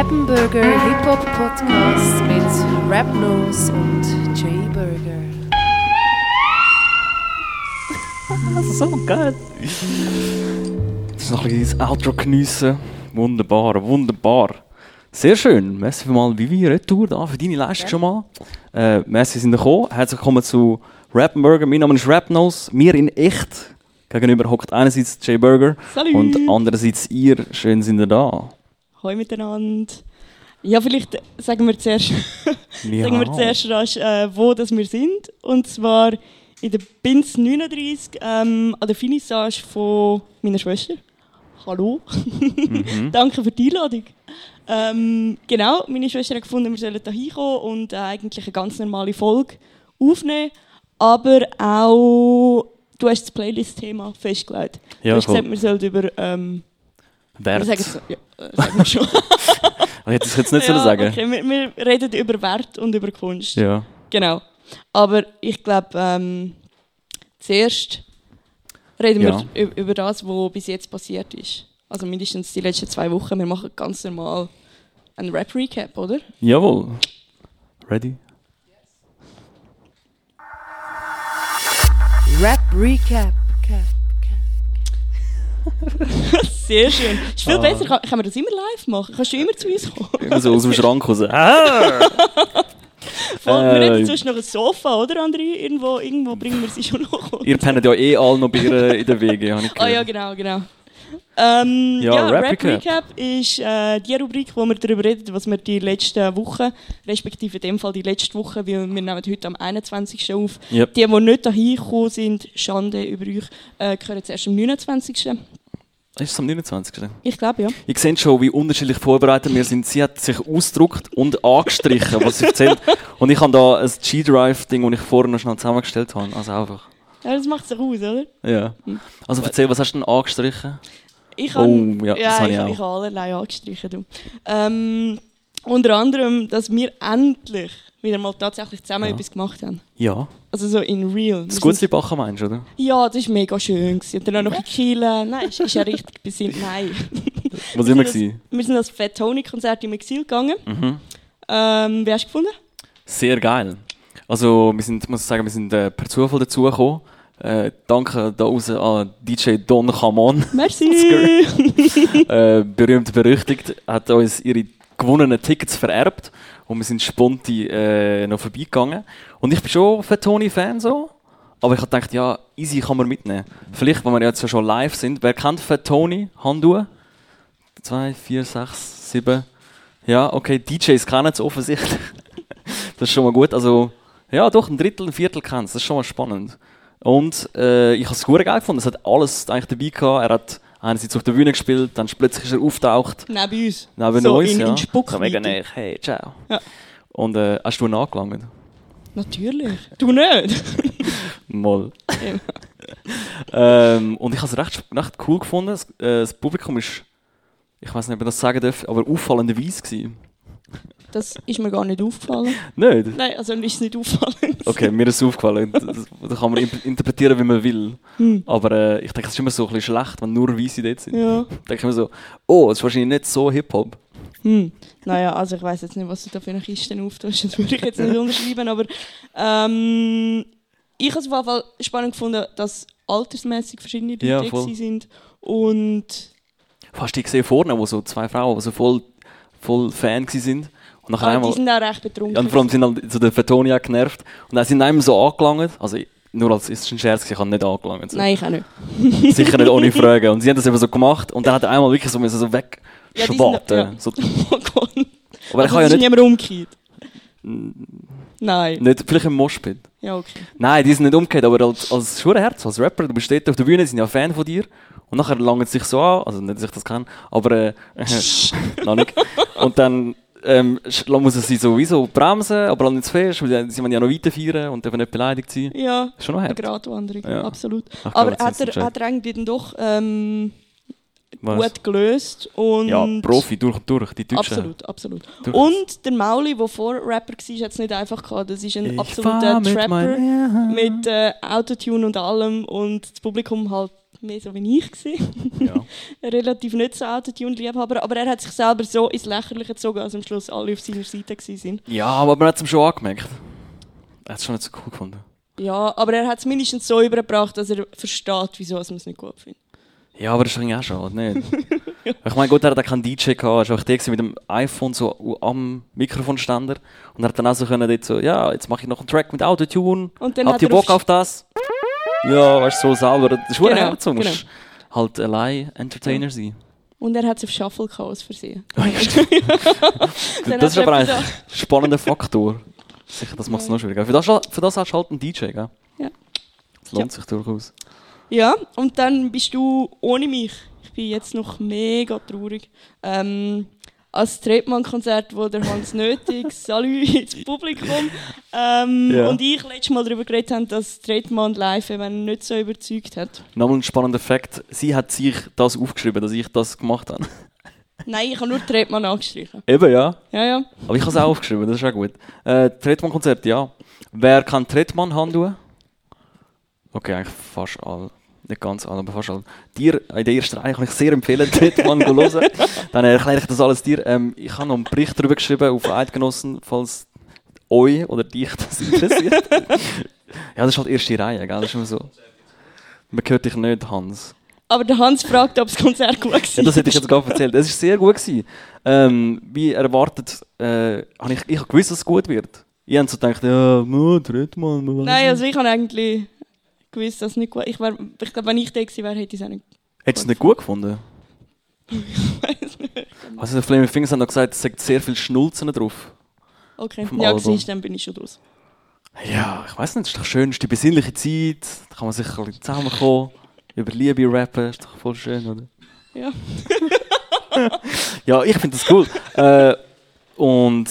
Rappenburger Hip-Hop Podcast mit Rapnose und Jay Burger. so geil. Das ist noch ein bisschen das Outro geniessen. Wunderbar, wunderbar. Sehr schön. Merci mal Vivi Retour da für deine Leistung schon mal. Äh, merci sind gekommen. Herzlich willkommen zu Rappenburger. Mein Name ist Rapnose. Mir in echt. Gegenüber hockt einerseits Jay Burger Salut. und andererseits ihr. Schön sind ihr da. Hoi miteinander. Ja, vielleicht sagen wir zuerst, Ja. sagen wir zuerst rasch, äh, wo das wir sind. Und zwar in der Binz 39 ähm, an der Finissage von meiner Schwester. Hallo. Mhm. Danke für die Einladung. Ähm, genau, meine Schwester hat gefunden, wir sollen hier hinkommen und äh, eigentlich eine ganz normale Folge aufnehmen. Aber auch, du hast das Playlist-Thema festgelegt. Ja, du hast gesagt, wir sollten über... Ähm, Wert. wir sagen es, ja, äh, schon. Ich hätte es jetzt nicht ja, sollen sagen Okay, wir, wir reden über Wert und über Kunst. Ja. Genau. Aber ich glaube, ähm, zuerst reden Ja. wir über das, was bis jetzt passiert ist. Also mindestens die letzten zwei Wochen. Wir machen ganz normal einen Rap-Recap, oder? Jawohl. Ready? Rap Recap. Cap, Cap. Sehr schön. Ist viel Ah. besser. Kann, können wir das immer live machen? Kannst du immer zu uns kommen? Immer so aus dem Schrank raus. Ah! Voll, wir Äh, reden zwischen noch ein Sofa, oder André? Irgendwo, irgendwo bringen wir sie schon noch. Ihr pennt ja eh alle noch bei ihr in der Wege, habe ich Ah ja, gehört. genau, genau. Ähm, Ja, ja, Rap Rap, Recap. Recap ist äh, die Rubrik, wo wir darüber reden, was wir die letzten Wochen, respektive in dem Fall die letzte Woche, weil wir nehmen heute am 21. auf. Yep. Die, die nicht dahin gekommen sind, Schande über euch, äh, gehören zuerst am 29. Ist es am 29. Ich glaube, ja. Ihr seht schon, wie unterschiedlich vorbereitet wir sind. Sie hat sich ausgedruckt und angestrichen, was sie erzählt. Und ich habe da ein G-Drive-Ding, das ich vorher noch schnell zusammengestellt habe. Also einfach. ja das macht sich aus, oder? Ja. Also erzähl, was hast du denn angestrichen? Ich Oh, habe ja, das habe ich ich, ich habe allerlei angestrichen. Du. Ähm, unter anderem, dass wir endlich wieder mal tatsächlich zusammen Ja. etwas gemacht haben. Ja. Also so in real. Das Wir Gutzli sind- Bachen meinst du, oder? Ja, das war mega schön. gewesen. Und dann auch noch in Kiel. Nein, ist, ist ja richtig besinnt. Nein. Was immer das- gewesen? Wir sind als Fat Tony Konzert im Exil gegangen. Mhm. Ähm, wie hast du gefunden? Sehr geil. Also, wir sind, muss ich sagen, wir sind äh, per Zufall dazugekommen. Äh, danke da raus an DJ Don Camon. Merci. äh, berühmt berüchtigt, hat uns ihre gewonnenen Tickets vererbt und wir sind sponti äh, noch vorbeigegangen. Und ich bin schon für Tony-Fan so, aber ich habe gedacht, ja, easy kann man mitnehmen. Vielleicht, wenn wir jetzt schon live sind, wer kennt für Tony? Hand hoch. Zwei, vier, sechs, sieben. Ja, okay, DJs kennen es offensichtlich. das ist schon mal gut. Also, ja, doch, ein Drittel, ein Viertel kennt es. Das ist schon mal spannend. Und äh, ich habe es gut gefunden. Es hat alles eigentlich dabei gehabt. Er hat einerseits auf der Bühne gespielt, dann plötzlich ist er auftaucht. Neben uns. Neben so uns, in, ja. in Spuck. Mega näher. Hey, ciao. Ja. Und äh, hast du ihn angelangt? Natürlich. Du nicht. Ja. ähm, und ich habe es recht, recht cool gefunden. Das, äh, das Publikum ist, ich weiß nicht, ob ich das sagen darf, aber auffallend weiß gewesen. Das ist mir gar nicht aufgefallen. Nicht? Nein, also mir ist es nicht aufgefallen. Okay, mir ist es aufgefallen. Das, das kann man interpretieren, wie man will. Hm. Aber äh, ich denke, es ist immer so ein bisschen schlecht, wenn nur Weisse dort sind. Ja. denke ich mir so, oh, das ist wahrscheinlich nicht so Hip-Hop. Hm. Naja, also ich weiß jetzt nicht, was du da für eine Kiste auftust. Das würde ich jetzt nicht unterschreiben, aber ähm, ich habe es auf jeden Fall spannend gefunden, dass altersmäßig verschiedene Leute Ja, sind. Und Hast du die gesehen vorne, wo so zwei Frauen, die so voll, voll Fan sind? Und nachher ah, die einmal, sind auch recht betrunken. ja, und vor allem sind halt so der Fetonia genervt. Und dann sind einem so angelangt, also nur als ist ein Scherz, ich habe nicht angelangt. So. Nein, ich auch nicht. Sicher nicht ohne Fragen. Und sie haben das eben so gemacht und dann hat er einmal wirklich so, müssen so Ja, die sind- wegschwatten. ja. so, Oh Gott. aber ich also, kann ja es ist nicht, umgekehrt. Nein. nicht, vielleicht im Moshpit. Ja, okay. Nein, die sind nicht umgekehrt, aber als, als Schurenherz, als Rapper, du bist dort auf der Bühne, sind ja Fan von dir. Und nachher langen sie sich so an, also nicht, dass ich das kann, aber äh, noch nicht. Und dann ähm, muss sie sowieso bremsen, aber auch nicht zu fest, weil sie wollen ja noch weiter feiern und dürfen nicht beleidigt sein. Ja, Ist schon noch eine. Gratwanderung, Ja. absolut. Ach, Aber hat er, hat er eigentlich dann doch ähm, gut gelöst. Und Ja, Profi, durch und durch, die Deutschen. Absolut, absolut. Durch- Und der Mauli, der vor Rapper war, hat es nicht einfach gehabt. Das ist ein Ich absoluter mit Trapper mein- mit äh, Autotune und allem. Und das Publikum halt mehr so wie ich. Ja. relativ nicht so Autotune-Liebhaber, aber er hat sich selber so ins Lächerliche gezogen, als am Schluss alle auf seiner Seite waren. ja, aber man hat es ihm schon angemerkt. Er hat es schon nicht so cool gefunden. Ja, aber er hat es mindestens so übergebracht, dass er versteht, wieso man es nicht gut findet. Ja, aber das ist auch schade, nicht? Ich meine, gut, er hat auch keinen DJ gehabt, er war der mit dem iPhone so am Mikrofonständer und er hat dann auch so können dort so, ja, jetzt mache ich noch einen Track mit Autotune. Und dann Habt hat ihr Bock auf das? Ja, weißt du, so selber. Das ist genau, so. Du musst genau. halt allein Entertainer sein. Und er hat es auf Shuffle aus Versehen. Ja. Dann das ist aber er ein spannender Faktor. Sicher, das macht es noch schwieriger. Für das, für das hast du halt einen DJ, gell? Ja. Das lohnt sich durchaus. Ja, und dann bist du ohne mich. Ich bin jetzt noch mega traurig. Ähm, als Tretmann-Konzert, wo der Hans Nötig, Salü ins Publikum ähm, Ja. und ich letztes Mal darüber geredet haben, dass Tretmann live eben nicht so überzeugt hat. Nochmal ein spannender Fakt. Sie hat sich das aufgeschrieben, dass ich das gemacht habe. Nein, ich habe nur Tretmann angestrichen. Eben, ja. Ja, ja. Aber ich habe es auch aufgeschrieben, das ist auch gut. Äh, Tretmann-Konzert, ja. Wer kann Tretmann-Hand Okay, eigentlich fast alle. Nicht ganz alle, aber fast alle. Dir, in der ersten Reihe kann ich sehr empfehlen, Tretmann zu hören. Dann erkläre ich das alles dir. Ähm, ich habe noch einen Bericht darüber geschrieben auf Eidgenossen, falls euch oder dich das interessiert. ja, das ist halt die erste Reihe, gell? Das ist immer so. Man hört dich nicht, Hans. Aber der Hans fragt, ob das Konzert gut war. Ja, das hätte ich jetzt gerade erzählt. Es war sehr gut. Gewesen. Ähm, wie erwartet, äh, habe ich, ich habe gewusst, dass es gut wird. Ich habe so gedacht, ja, tritt mal. Nein, also ich habe eigentlich gewusst, dass es nicht gut ich, wär, ich glaube, wenn ich da gewesen wäre, hätte ich es auch nicht Hättest du es nicht gut gefunden? Weiss nicht. Also, Flaming Fingers haben noch gesagt, es sagt sehr viel Schnulzen drauf. Okay, ja, siehst, dann bin ich schon draus. Ja, ich weiß nicht, es ist doch schön, es ist die besinnliche Zeit, da kann man sich ein bisschen zusammenkommen, über Liebe rappen, ist doch voll schön, oder? Ja. Ja, ich finde das cool. äh, und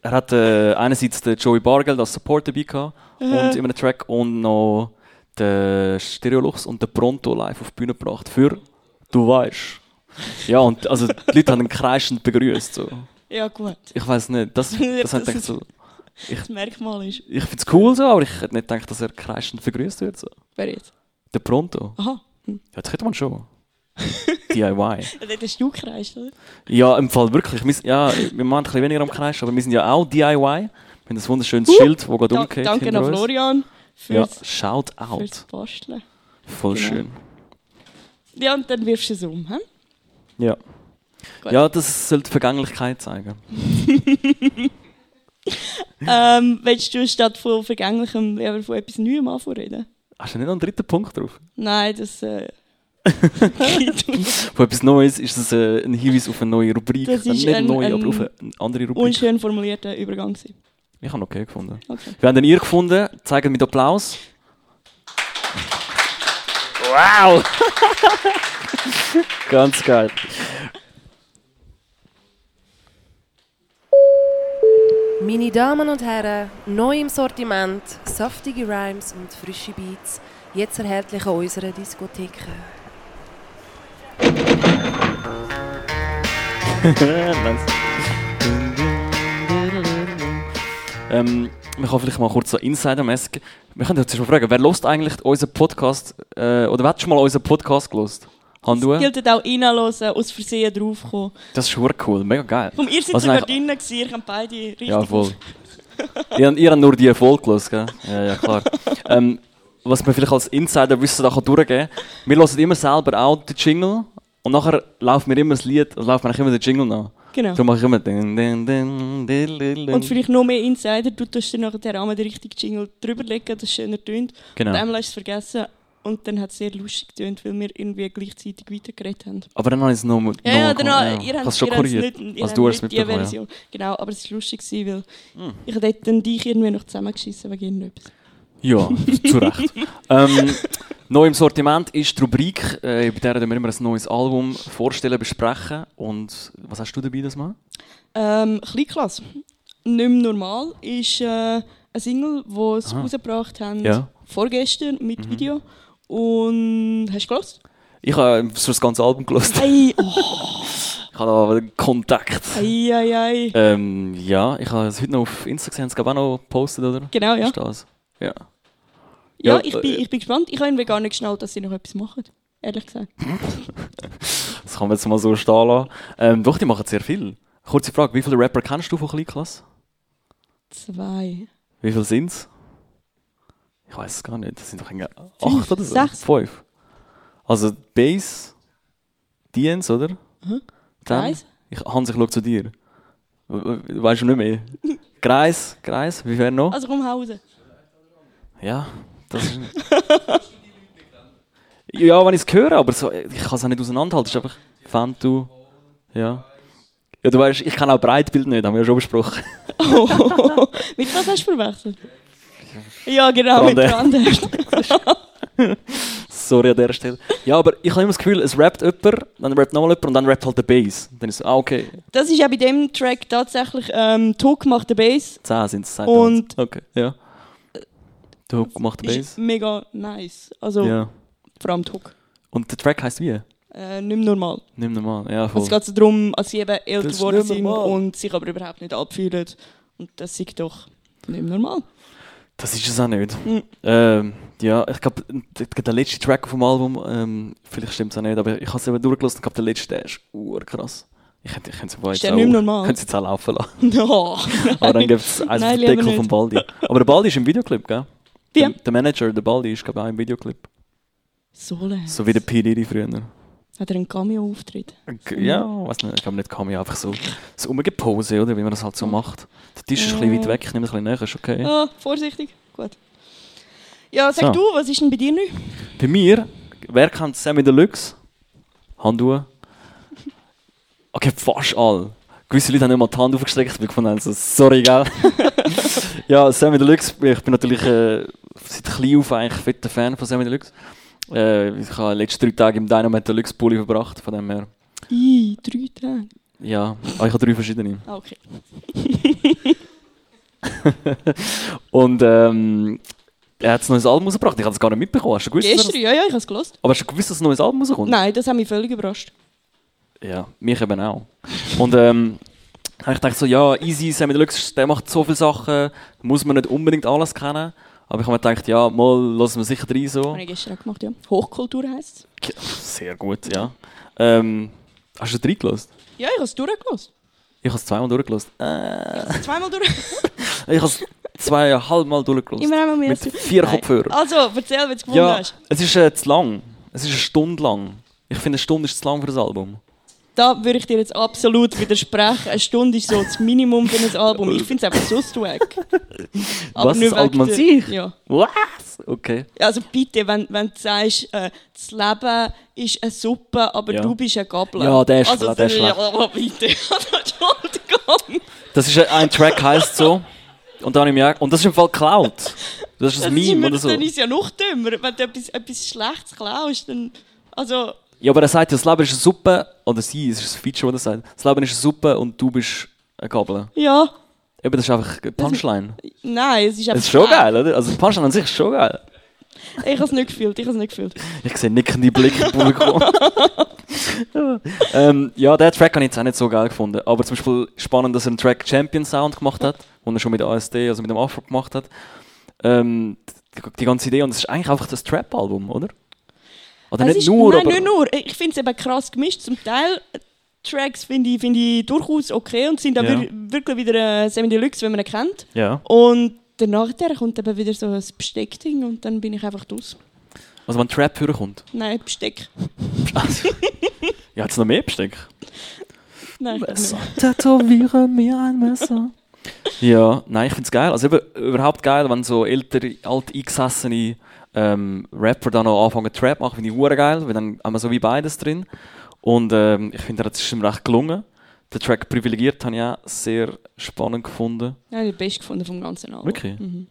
er hat äh, einerseits den Joey Bargeld als Support dabei gehabt und in einem Track und noch den Stereolux und den Pronto live auf die Bühne gebracht für «Du weißt». Ja, und also die Leute haben ihn kreischend begrüßt. So. Ja, gut. Ich weiß nicht, das, das, Das gedacht, so, Das Merkmal ist. ich finde es cool so, aber ich hätte nicht gedacht, dass er kreischend begrüßt wird. So. Wer jetzt? Der Pronto. Aha. Hm. Ja, das hätte man schon. DIY. Dort hast du gekreist, oder? Ja, im Fall wirklich. Wir, ja, wir machen ein bisschen weniger am Kreischen, aber wir sind ja auch DIY. Wir haben ein wunderschönes Uh, Schild, das gerade Da, umgeht danke an uns. Florian Ja, fürs, shout fürs out. Basteln. Voll Genau. schön. Ja, und dann wirfst du es um. He? Ja. Gut. Ja, das soll die Vergänglichkeit zeigen. Ähm, willst du statt von Vergänglichem lieber von etwas Neuem anreden? Hast du nicht noch einen dritten Punkt drauf? Nein, das. Äh, Von etwas Neues ist das äh, ein Hinweis auf eine neue Rubrik. Das Äh, ist nicht ein- neu, ein aber auf eine andere Rubrik. unschön formulierter Übergang. gewesen. Ich habe okay gefunden. Okay. Wir haben den ihr gefunden. Zeigen mit Applaus. Wow! Ganz geil. Meine Damen und Herren, neu im Sortiment, saftige Rhymes und frische Beats, jetzt erhältlich an unserer Diskotheke. nice. Ähm, wir können vielleicht mal kurz so Insider-mäßig. Wir können jetzt mal fragen, wer lost eigentlich unseren Podcast, äh, oder wer hat schon mal unseren Podcast gelost? Handu? Es gilt auch reinhören, aus Versehen draufkommen. Das ist schon cool, mega geil. Vom ihr seid Also sogar drinnen gewesen, ihr habt beide richtig... Ja, voll. ihr, habt- ihr habt nur die Erfolg gelost, gell? Ja, ja, klar. ähm, was wir vielleicht als Insider-Wissen da durchgeben kann, wir hören immer selber auch den Jingle und nachher laufen wir immer das Lied, also laufen wir immer den Jingle nach. Genau. Darum mache ich immer den, den, den, den, den, den. Und vielleicht noch mehr Insider, du tust dir nachher den Rahmen den richtigen Jingle drüberlegen, dass es schöner tönt. Genau. Und einmal hast du es vergessen und dann hat es sehr lustig getönt, weil wir irgendwie gleichzeitig weitergeredet haben. Aber dann habe ich es noch, noch Ja, ja, dann, ja, ihr habt es schon korrigiert. Nicht, also du hast es mitbekommen, ja. Genau, aber es war lustig, gewesen, weil Hm. ich hätte dann dich irgendwie noch zusammengeschissen wegen irgendetwas. Ja, zu Recht. ähm, neu im Sortiment ist die Rubrik, äh, bei der wir immer ein neues Album vorstellen, besprechen. Und was hast du dabei das Mal? Ähm, Kleinklasse. Nicht mehr normal ist äh, eine Single, die sie Aha. rausgebracht haben Ja. vorgestern mit Mhm. Video. Und hast du gehört? Ich habe so das ganze Album gelesen. Ei, oh, Ich habe einen Kontakt. ei, ei, ei. Ähm, ja, ich habe es heute noch auf Insta gesehen, es gab auch noch gepostet, oder? Genau, ja. Ist das? Ja. Ja, ich, bin, äh, ich bin gespannt. Ich habe irgendwie gar nicht geschnallt, dass sie noch etwas machen. ehrlich gesagt. Das kann man jetzt mal so stehen lassen. Ähm, doch, die machen sehr viel. Kurze Frage, wie viele Rapper kennst du von Kleinklasse? Zwei. Wie viele sind es? Ich weiß es gar nicht. Das sind doch irgendwie Fünf, acht oder so? sechs. Fünf. Also Bass, Diens, oder? Mhm. Dann, Kreis? ich, Hans, ich schaue zu dir. We- we- Weißt du nicht mehr? Kreis, Kreis, wie wäre noch? Also komm Hause. Ja, das ist... ja, wenn ich es höre, aber so, ich kann es auch nicht auseinanderhalten. Es ist einfach Fantu, ja. Ja, du weißt, ich kann auch Breitbild nicht, haben wir ja schon besprochen. Oh. mit was hast du verwechselt? Ja, genau, mit Brandär. Brandär. Sorry an dieser Stelle. Ja, aber ich habe immer das Gefühl, es rappt jemand, dann rappt nochmal jemand und dann rappt halt der Bass. Dann ist es, ah, okay, Das ist ja bei dem Track tatsächlich ähm, Tuck macht den Bass. 10 sind es. Und-. Okay, ja. Der Hook macht den Ist Bass. mega nice. Also Ja. vor allem Tuck. Und der Track heisst wie? Äh, nicht mehr normal. Nimm den mal. Ja, voll. Es geht so darum, dass sie eben älter Das ist geworden nicht sind normal. und sich aber überhaupt nicht abfühlen. Und das ist doch nicht mehr normal. Das ist es auch nicht. Mhm. Ähm, ja, ich glaube, der, letzte Track vom Album, ähm, vielleicht stimmt es auch nicht, aber ich habe es eben durchgelassen und glaube, der letzte, der ist urkrass. Ich könnte ich könnte es Ist der nicht mehr normal? könnte es jetzt auch laufen lassen. No. Aber dann gibt es eins Nein, auf lieber Deckel nicht. von Baldi. Aber der Baldi ist im Videoclip, gell? Wie? Der, der Manager, der Baldi, ist glaube ich auch im Videoclip. So leer. So wie der P. Diddy früher. Hat er einen Cameo-Auftritt? Ja, weiß nicht, ich glaube nicht Cameo, einfach so so Umgepose, oder? Wie man das halt so macht. Der Tisch ist ein bisschen weit weg, ich nehme es ein bisschen näher, ist okay. Ah, vorsichtig. Gut. Ja, sag So. du, was ist denn bei dir neu? Bei mir, wer kennt Sammy Deluxe? Hand hoch. Okay, fast alle. Gewisse Leute haben nicht mal die Hand aufgestreckt, ich bin gefunden, also, sorry, gell? ja, Sammy Deluxe, ich bin natürlich äh, seit klein auf eigentlich fetter Fan von Sammy Deluxe. Äh, ich habe die letzten drei Tage im Dynamite Deluxe Pulli verbracht, von dem her. I, drei Tage. Ja, ah, ich habe drei verschiedene. Ah, okay. Und ähm, er hat ein neues Album rausgebracht, ich habe das gar nicht mitbekommen. Hast du gewusst, er Gestern, ja, ja, ich habe es das, aber hast du gewusst, dass ein neues Album rauskommt? Nein, das hat mich völlig überrascht. Ja, mich eben auch. Und ähm, habe ich dachte so, ja, easy, Sammy Deluxe, der macht so viele Sachen, muss man nicht unbedingt alles kennen. Aber ich habe mir gedacht, ja, mal lassen wir sicher rein so. Habe ich gestern auch gemacht, ja. Hochkultur heisst es. Sehr gut, ja. Ähm, hast du reingelassen? Ja, ich habe es durchgelost. Ich habe es zweimal durchgelassen. Äh, Zweimal durch. ich habe es zweieinhalb Mal durchgelassen. Immer einmal mehr. Mit vier Nein. Kopfhörern. Also, erzähl, was du gefunden Ja, hast. es ist äh, zu lang. Es ist eine Stunde lang. Ich finde, eine Stunde ist zu lang für das Album. Da würde ich dir jetzt absolut widersprechen. Eine Stunde ist so das Minimum für ein Album. Ich finde es einfach so swag. Was, nur das Album sich? Ja. Was? Okay. Also bitte, wenn, wenn du sagst, äh, das Leben ist eine Suppe, aber Ja. du bist ein Gabler. Ja, der ist- also, der ist schlecht. Ja, bitte. Entschuldigung. Das ist ein- ein Track, heißt so. Und, dann habe ich mir und das ist im Fall geklaut. Das ist Das ein ist Meme immer, oder so. Dann ist es ja noch dümmer. Wenn du etwas, etwas Schlechtes klaust, dann... Also, Ja, aber er sagt ja, das Leben ist eine Suppe. Oder sie, es ist ein Feature, das er sagt. Das Leben ist eine Suppe und du bist ein Gabel. ja, Eben, das ist einfach eine Punchline. nein, es ist einfach... Das ist schon geil, oder? Also, die Punchline an sich ist schon geil. Ich habe es nicht gefühlt, ich habe es nicht gefühlt. Ich sehe nickende Blicke im Publikum. ähm, ja, den Track habe ich jetzt auch nicht so geil gefunden. Aber zum Beispiel spannend, dass er einen Track Champion Sound gemacht hat, den er schon mit ASD, also mit dem Afro gemacht hat. Ähm, die, die ganze Idee, und es ist eigentlich einfach das Trap-Album, oder? Oder Es nicht ist, nur, nein, aber... nicht nur. Ich finde es eben krass gemischt. Zum Teil äh, Tracks finde ich, find ich durchaus okay und sind dann Ja. wir- wirklich wieder äh, Semi Deluxe, wenn man ihn kennt. Ja. Und danach kommt eben wieder so ein Besteckding und dann bin ich einfach aus. Also wenn Trap kommt. Nein, Besteck. Ja, hat es noch mehr Besteck? Nein, nicht. Tätowiere mir ein Messer. Ja, nein, ich finde es geil. Also eben, überhaupt geil, wenn so ältere, alte, eingesessene ähm, Rapper dann noch anfangen Trap machen, finde ich hure geil, weil dann haben wir so wie beides drin. Und ähm, ich finde, das ist ihm recht gelungen. Der Track «Privilegiert» habe ich auch sehr spannend gefunden. Ja, den besten gefunden vom ganzen Album. Wirklich? Mhm.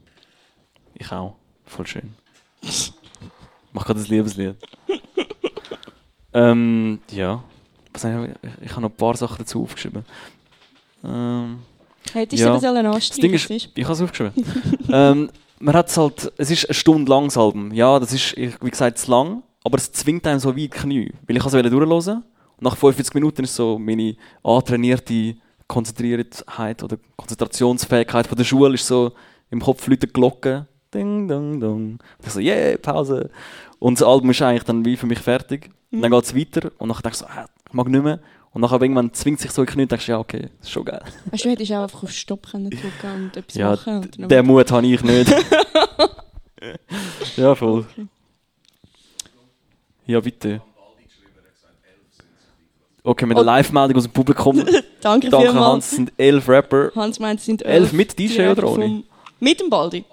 Ich auch. Voll schön. Ich mach gerade ein Liebeslied. ähm, ja. Was habe ich, ich, ich habe noch ein paar Sachen dazu aufgeschrieben. Ähm, Hättest Ja. du das sollen das anstreichen Ding ist, ich habe es aufgeschrieben. ähm, man hat's halt, es ist eine Stunde lang das Album. Ja, das ist, ich- wie gesagt, zu lang, aber es zwingt einem so weit Knie. Weil ich es durchhören und nach 45 Minuten ist so meine antrainierte Konzentriertheit oder Konzentrationsfähigkeit von der Schule ist so im Kopf läuten Glocken. Ding, dong, dong. Und ich so, yeah, Pause. Und das Album ist eigentlich dann wie für mich fertig. Und dann geht es weiter und dann denkst du so, ah, ich mag nicht mehr. Und dann irgendwann zwingt sich so in die Knie und denkst, ja okay, ist schon geil. Weißt du, du hättest auch einfach auf Stopp können drücken und etwas Ja, machen. Und dann Den Mut habe ich nicht. ja, voll. Ja, bitte. Okay, mit einer Oh. Live-Meldung aus dem Publikum. Danke, Danke, vielmals. Hans. Es sind elf Rapper. Hans meint, es sind Elf mit DJ oder ohne? vom- Mit dem Baldi.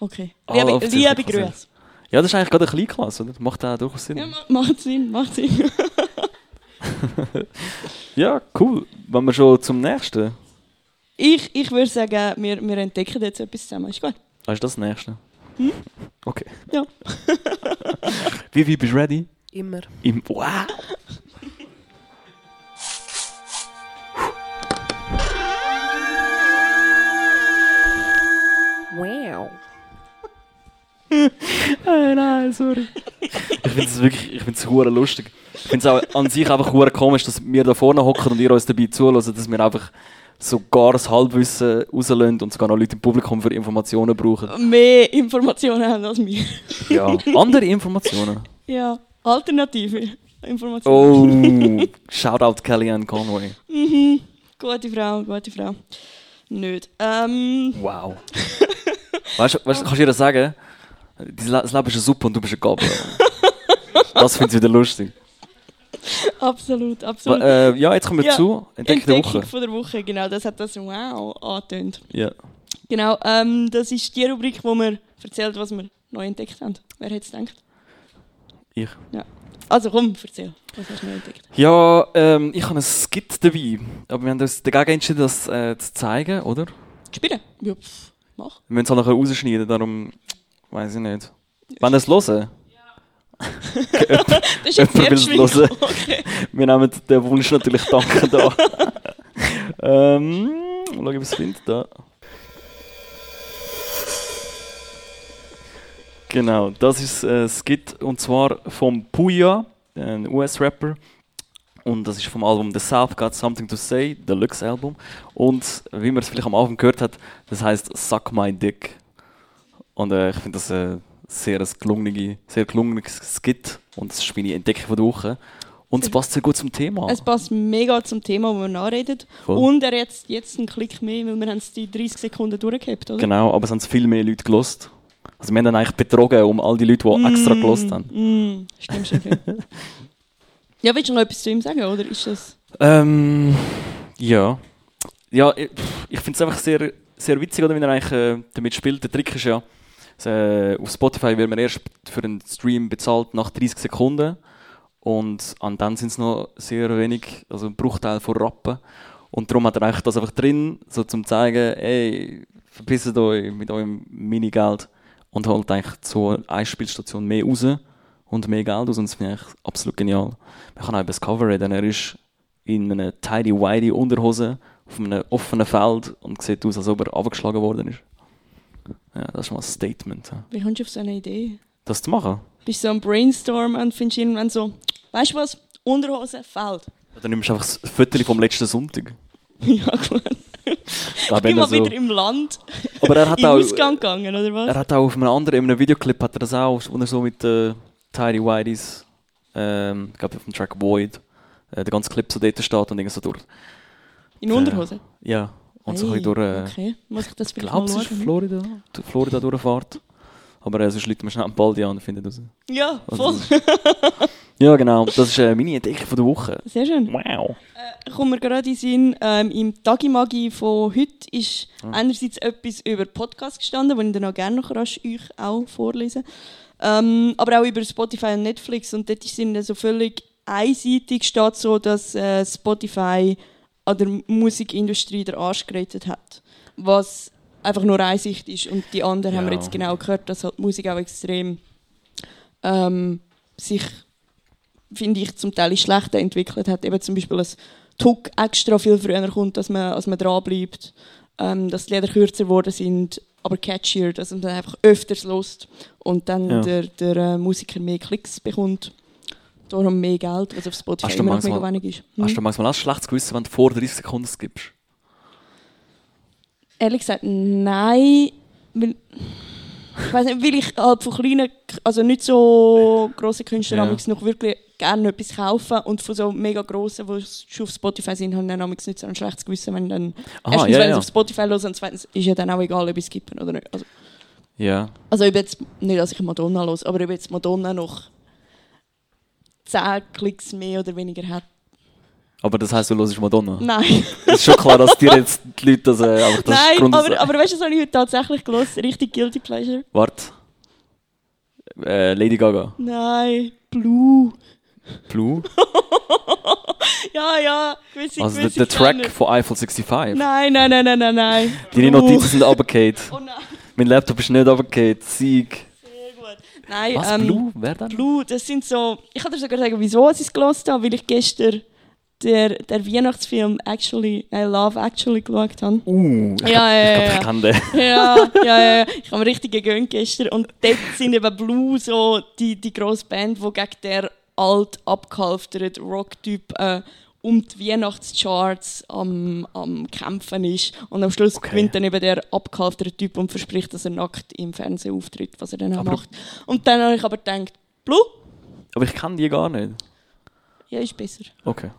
Okay. Alle Liebe, offiziell liebe. Grüße. Ja, das ist eigentlich gerade eine Kleinklasse, oder? Macht auch durchaus Sinn. Ja, ma- macht Sinn, macht Sinn. Ja, cool. Wenn wir schon zum nächsten. Ich, ich würde sagen, wir, wir entdecken jetzt etwas zusammen. Ist gut? Was ist das nächste? Okay. Ja. Wie, wie bist du ready? Immer. Im wow. Wow. Nein, nein, sorry. Ich finde es wirklich, ich finde es lustig. Ich finde es auch an sich einfach hure komisch, dass wir da vorne hocken und ihr uns dabei zuhören, dass wir einfach sogar das Halbwissen rauslösen und sogar noch Leute im Publikum für Informationen brauchen. Mehr Informationen haben als wir. Ja, andere Informationen. Ja, alternative Informationen. Oh, Shoutout Kellyanne Conway. Mhm. Gute Frau, gute Frau. Nicht. Ähm, Wow. Weißt du, kannst du ihr sagen, dein Le- das Leben ist eine Suppe und du bist ein Gabel. das finde ich wieder lustig. absolut, absolut. Äh, ja, jetzt kommen wir Ja, zu Entdeckung der Woche. von der Woche, genau. Das hat das Wow angetönt. Ja. Genau, ähm, das ist die Rubrik, wo wir erzählt, was wir neu entdeckt haben. Wer hätte es gedacht? Ich. Also komm, erzähl. Was hast du neu entdeckt? Ja, ähm, ich habe ein Skit dabei. Aber wir haben uns dagegen entschieden, das äh, zu zeigen, oder? Spielen? Ja, pff, mach. Wir müssen es auch nachher rausschneiden, darum weiß ich nicht. Wenn ihr es hören, Das ist schwierig. hören. Okay. wir nehmen den Wunsch natürlich dankend an. ähm, mal schauen, was es findet da. Genau, das ist ein Skit und zwar vom Puya, ein US-Rapper. Und das ist vom Album The South Got Something to Say, Deluxe Album. Und wie man es vielleicht am Anfang gehört hat, das heißt Suck My Dick. Und äh, ich finde das ein sehr, ein gelungene, sehr gelungenes Skit. Und das ist meine Entdeckung von der Woche. Und es passt sehr gut zum Thema. Es passt mega zum Thema, wo wir nachreden. Voll. Und er hat jetzt, jetzt einen Klick mehr, weil wir haben es die 30 Sekunden durchgehabt, oder? Genau, aber es haben viel mehr Leute gelost. Also wir haben dann eigentlich betrogen um all die Leute, die extra gelost haben. Mm, stimmt schon. ja, willst du noch etwas zu ihm sagen, oder ist das... Ähm, ja. Ja, ich, ich finde es einfach sehr, sehr witzig, oder, wie er eigentlich äh, damit spielt. Der Trick ist ja, äh, auf Spotify wird man erst für einen Stream bezahlt nach 30 Sekunden. Und an dann sind es noch sehr wenig, also ein Bruchteil von Rappen. Und darum hat er eigentlich das einfach drin, so zum zeigen, ey, verpisst euch mit eurem Minigeld und holt eigentlich so eine Spielstation mehr raus und mehr Geld aus. Und das finde ich absolut genial. Man kann auch über das Cover reden. Er ist in einer tidy whitey Unterhose auf einem offenen Feld und sieht aus, als ob er abgeschlagen worden ist. Ja, das ist mal ein Statement. ja. Wie kommst du auf so eine Idee? Das zu machen. Bist du so am Brainstorm und findest irgendwann so, weißt du was, Unterhose fällt. Dann nimmst du einfach das Foto vom letzten Sonntag. ja, gut. Ich Ich bin mal wieder im Land aber er hat auch, Ausgang gegangen, oder was? er hat auch auf einem anderen, in einem Videoclip hat er das auch, wo er so mit äh, Tidy Whiteys, ähm, ich glaube auf dem Track Void, äh, der ganze Clip so dort steht und irgendwie so durch. in Unterhose? Ja, und so ein Hey, bisschen durch. Äh, Okay, muss ich das Ich vielleicht glaube, mal es ist schauen? Florida, durch Florida durchfahrt. Aber äh, sonst Leute man schnell einen Ball an und findet raus. Ja, Also, voll. Ja, genau. Das ist äh, meine Entdeckung von der Woche. Sehr schön. Wow. Kommen wir gerade in Sinn, ähm, im Tagimagi von heute ist einerseits etwas über Podcast gestanden, das ich dann auch gerne noch rasch euch auch vorlesen ähm, aber auch über Spotify und Netflix und dort ist es so völlig einseitig steht so, dass äh, Spotify an der Musikindustrie den Arsch gerettet hat, was einfach nur eine Sicht ist und die andere haben wir Ja. jetzt genau gehört, dass halt die Musik auch extrem ähm, sich finde ich, zum Teil schlechter entwickelt hat. Eben zum Beispiel, dass Tuck extra viel früher kommt, als man, als man dranbleibt. Ähm, dass die Lieder kürzer geworden sind, aber catchier, dass man dann einfach öfters lost und dann Ja. der, der äh, Musiker mehr Klicks bekommt. Darum mehr Geld, was auf Spotify Hast du immer noch mega wenig ist. Hm? Hast du manchmal auch schlechtes Gewissen, wenn du vor 30 Sekunden skippst? Ehrlich gesagt, nein. Weil ich weiß nicht, weil ich halt von kleinen, also nicht so grossen Künstlern Ja. noch wirklich gerne etwas kaufen und von so mega grossen, die schon auf Spotify sind, habe ich dann nicht so ein schlechtes Gewissen, wenn dann Aha, erstens, ja, wenn sie ja. auf Spotify hören und zweitens ist ja dann auch egal, ob ich skippen oder nicht. Also, ja. also ob jetzt, nicht, dass ich Madonna los, aber ob jetzt Madonna noch 10 Klicks mehr oder weniger hat. Aber das heisst, du hörst Madonna. Nein. Es ist schon klar, dass dir jetzt die Leute das, äh, einfach das Nein, Grund aber, aber weißt du, was habe ich heute tatsächlich gelesen? Richtig Guilty Pleasure? Warte. Äh, Lady Gaga. Nein, Blue. Blue. Ja, ja, gewisse, Also der, gewisse der Track von Eiffel 65. Nein, nein, nein, nein, nein, nein. Deine. Notizen sind runtergefallen. Oh nein, Mein Laptop ist nicht runtergefallen. Sieg. Nein, Was? ähm, Blue? Wer denn? Blue, das sind so... Ich kann dir sogar sagen, wieso ich es gelesen habe, weil ich gestern der, der Weihnachtsfilm Actually, I Love Actually geschaut habe. Uh, ich Ja, ja, glaube, ja, ich ja. ja, ja, ja. Ich habe mir richtig gegönnt gestern. Und dort sind eben Blue so die, die grosse Band, die gegen der alt abgehalfterte Rock-Typ äh, um die Weihnachtscharts am, am Kämpfen ist. Und am Schluss Okay. gewinnt dann eben der abgehalfterte Typ und verspricht, dass er nackt im Fernsehen auftritt, was er dann auch Aber- macht. Und dann habe ich aber gedacht, Blue? Aber ich kenne die gar nicht. Ja, ist besser. Okay.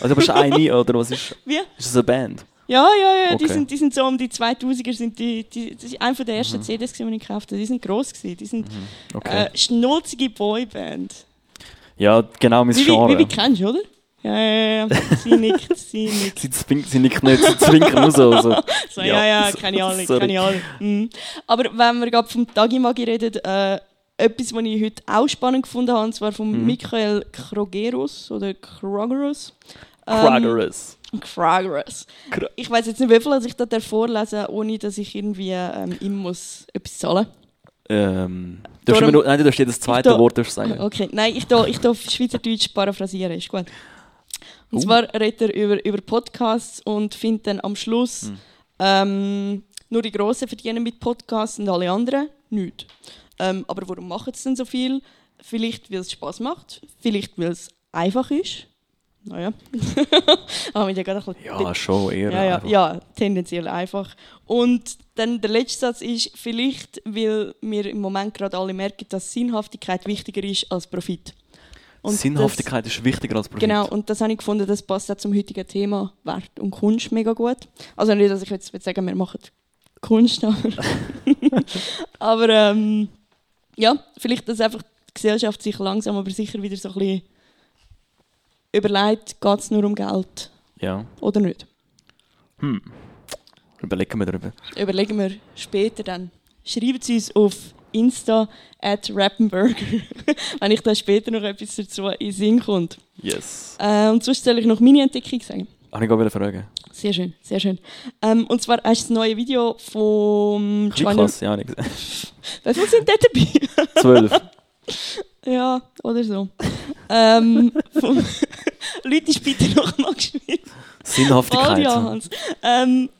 Also aber ist eine oder was ist? Wie? Ist das eine Band? Ja, ja, ja, die, Okay. sind, die sind so um die 2000er, sind die, die, das ist einer der Mhm. ersten CDs, gewesen, die ich gekauft habe. Die sind gross gewesen. Die sind Okay. äh, schnulzige Boyband. ja, genau mein Wie, wie, Genre. wie, wie kennst du, oder? Ja, ja, ja. Sie nickt, sie nickt. Sie, zwink, sie nickt nicht, sie zwinkern nur so. so. So, ja, ja, alle, sorry. kenne ich alle. Mhm. Aber wenn wir gerade vom Tagimagi reden, äh, etwas, was ich heute auch spannend gefunden habe, und zwar von Mhm. Michael Krogerus oder Krogerus. Ähm. Krogerus. Ich weiß jetzt nicht, wie viel ich da vorlesen ohne dass ich irgendwie ähm, ihm muss etwas zahlen Ähm, darfst du Darum- mir nur, nein, du darfst jedes zweite da- Wort sagen. Okay, nein, ich darf, ich darf Schweizerdeutsch paraphrasieren, ist gut. Und Uh. zwar redet er über, über Podcasts und findet dann am Schluss, Hm. ähm, nur die Grossen verdienen mit Podcasts und alle anderen nicht. Ähm, aber warum machen sie denn so viel? Vielleicht, weil es Spaß macht, vielleicht, weil es einfach ist. Naja. Aber mit ja gerade ein Ja, schon eher. ja, ja, ja, tendenziell einfach. Und dann der letzte Satz ist, vielleicht, weil wir im Moment gerade alle merken, dass Sinnhaftigkeit wichtiger ist als Profit. Und Sinnhaftigkeit ist wichtiger als Das, Profit. genau, und das habe ich gefunden, das passt auch zum heutigen Thema Wert und Kunst mega gut. Also nicht, dass ich jetzt will sagen wir machen Kunst, aber, aber ähm, ja, vielleicht, dass einfach die Gesellschaft sich langsam aber sicher wieder so ein bisschen überlegt, geht es nur um Geld Ja. oder nicht. Hm. Überlegen wir darüber. überlegen wir später dann. Schreibt es uns auf Insta at Rappenburger, wenn ich da später noch etwas dazu in Sinn kommt. Yes. Äh, und sonst soll ich noch meine Entdeckung sagen. Habe ich gerade fragen. Sehr schön, sehr schön. Ähm, und zwar hast du das neue Video Klein China. Klasse, ja, nicht gesehen. Wie viele sind dort dabei? Zwölf. ja, oder so. ähm, vom Leute, ist bitte noch mal gespielt. Sinnhaftigkeit. ja, Hans. Ähm,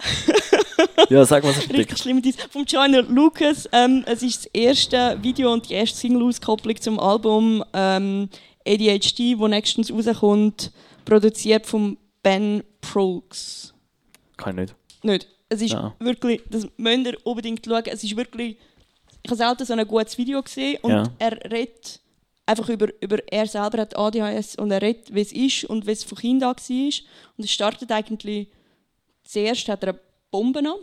Ja, sag mal, was ist Richtig schlimm. Vom Joyner Lucas. Ähm, es ist das erste Video und die erste Single-Auskopplung zum Album ähm, ADHD, wo nächstens rauskommt, produziert von Ben Prokes. Kann ich nicht. Nicht. Es ist Ja. wirklich, das müsst ihr unbedingt schauen. Es ist wirklich, ich habe selten so ein gutes Video gesehen und Ja. er redet einfach über, über, er selber hat ADHS und er redet, wie es ist und wie es von Kind an war. Und es startet eigentlich, zuerst hat er eine Bombe an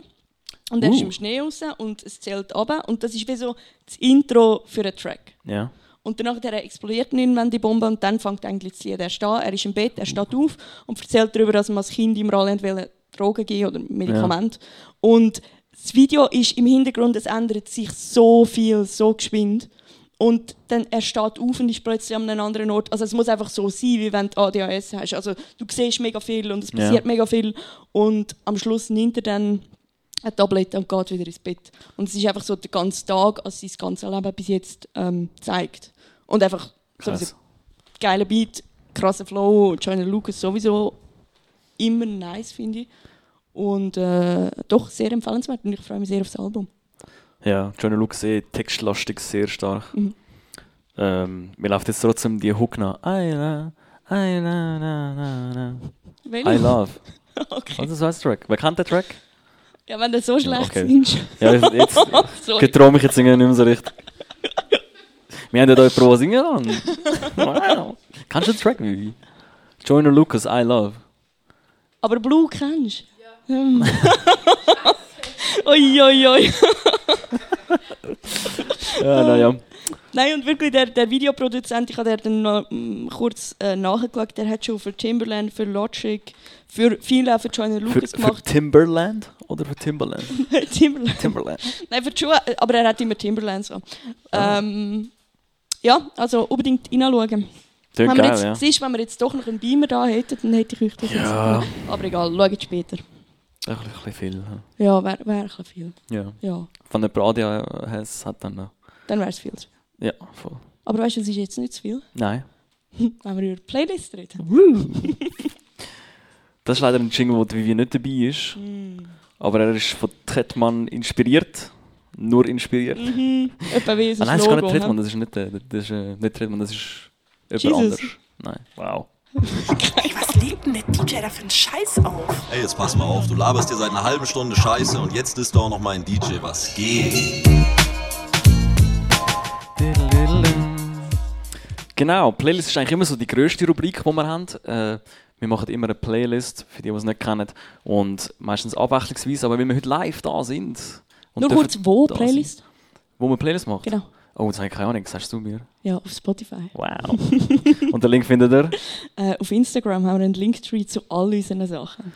und er Uh. ist im Schnee raus und es zählt runter und das ist wie so das Intro für einen Track. Ja. Und danach der explodiert irgendwann die Bombe und dann fängt eigentlich das Lied. Er steht, er ist im Bett, er steht auf und erzählt darüber, dass man als Kind alle wollte Drogen geben oder Medikamente. Und das Video ist im Hintergrund, es ändert sich so viel, so geschwind. Und dann er steht auf und ist plötzlich an einem anderen Ort. Also es muss einfach so sein, wie wenn du ADHS hast. Also du siehst mega viel und es Ja. passiert mega viel. Und am Schluss nimmt er dann eine Tablette und geht wieder ins Bett. Und es ist einfach so der ganze Tag, als sein ganzes Leben bis jetzt ähm, zeigt. Und einfach so geiler Beat, krasser Flow, Joyner Lucas sowieso immer nice, finde ich. Und äh, doch sehr empfehlenswert und ich freue mich sehr aufs Album. Ja, Johnny Luke eh textlastig sehr stark. Mhm. Ähm, mir läuft jetzt trotzdem die Hook nach. I love, I love, na, na, na. I love. okay. Was ist das Track? Wer kennt den Track? Ja, wenn du so schlecht Okay. singst. Ja, jetzt Sorry. getraue mich jetzt nicht mehr so richtig. Wir haben ja da der singen kann. Wow. Kennst du den Track, Vivi? Joyner Lucas, I Love. Aber Blue kennst du? Ja. oi. Ja, naja. Nein, und wirklich, der, der Videoproduzent, ich habe dann noch mm, kurz äh, nachgeschaut, der hat schon für Timberland, für Logic, für viele auch für Joyner Für, Lucas für gemacht. Timberland oder für Timberland? Timberland. Timberland. Nein, für Schuhe, äh, aber er hat immer Timberland so. Ähm, ja, also unbedingt. Klingt wenn wir geil, jetzt, ja. siehst, wenn wir jetzt doch noch einen Beamer da hätten, dann hätte ich euch das Ja. jetzt Aber egal, schaut später. Ein bisschen viel. Ja, wäre wär ein bisschen viel. Ja. Ja, Wenn jemand Radio has, hat dann dann wäre es viel. Ja, voll. Aber weißt du, es ist jetzt nicht zu viel, Nein. wenn wir über Playlist reden. Das ist leider ein Jingle, wo Vivi nicht dabei ist. Mm. Aber er ist von Tretmann inspiriert. Nur inspiriert. Mhm. Etwa wie Ah, unser nein, das ist gar nicht Tretmann, hä? das ist nicht, äh, das ist, äh, nicht Tretmann, das ist jemand Jesus. anders. Nein, wow. legt denn der DJ da für einen Scheiß auf? Ey, jetzt pass mal auf, du laberst dir seit einer halben Stunde Scheiße und jetzt ist du auch noch mal ein DJ, was geht? Genau, Playlist ist eigentlich immer so die grösste Rubrik, die wir haben. Äh, wir machen immer eine Playlist, für die, die es nicht kennen. Und meistens abwechslungsweise, aber weil wir heute live da sind. und Nur dürfen kurz, wo Playlist? sein. Wo man Playlist macht? Genau. Oh, das habe ich keine Ahnung, sagst du mir? Ja, auf Spotify. Wow. und den Link findet ihr? Äh, auf Instagram haben wir einen Linktree zu all unseren Sachen.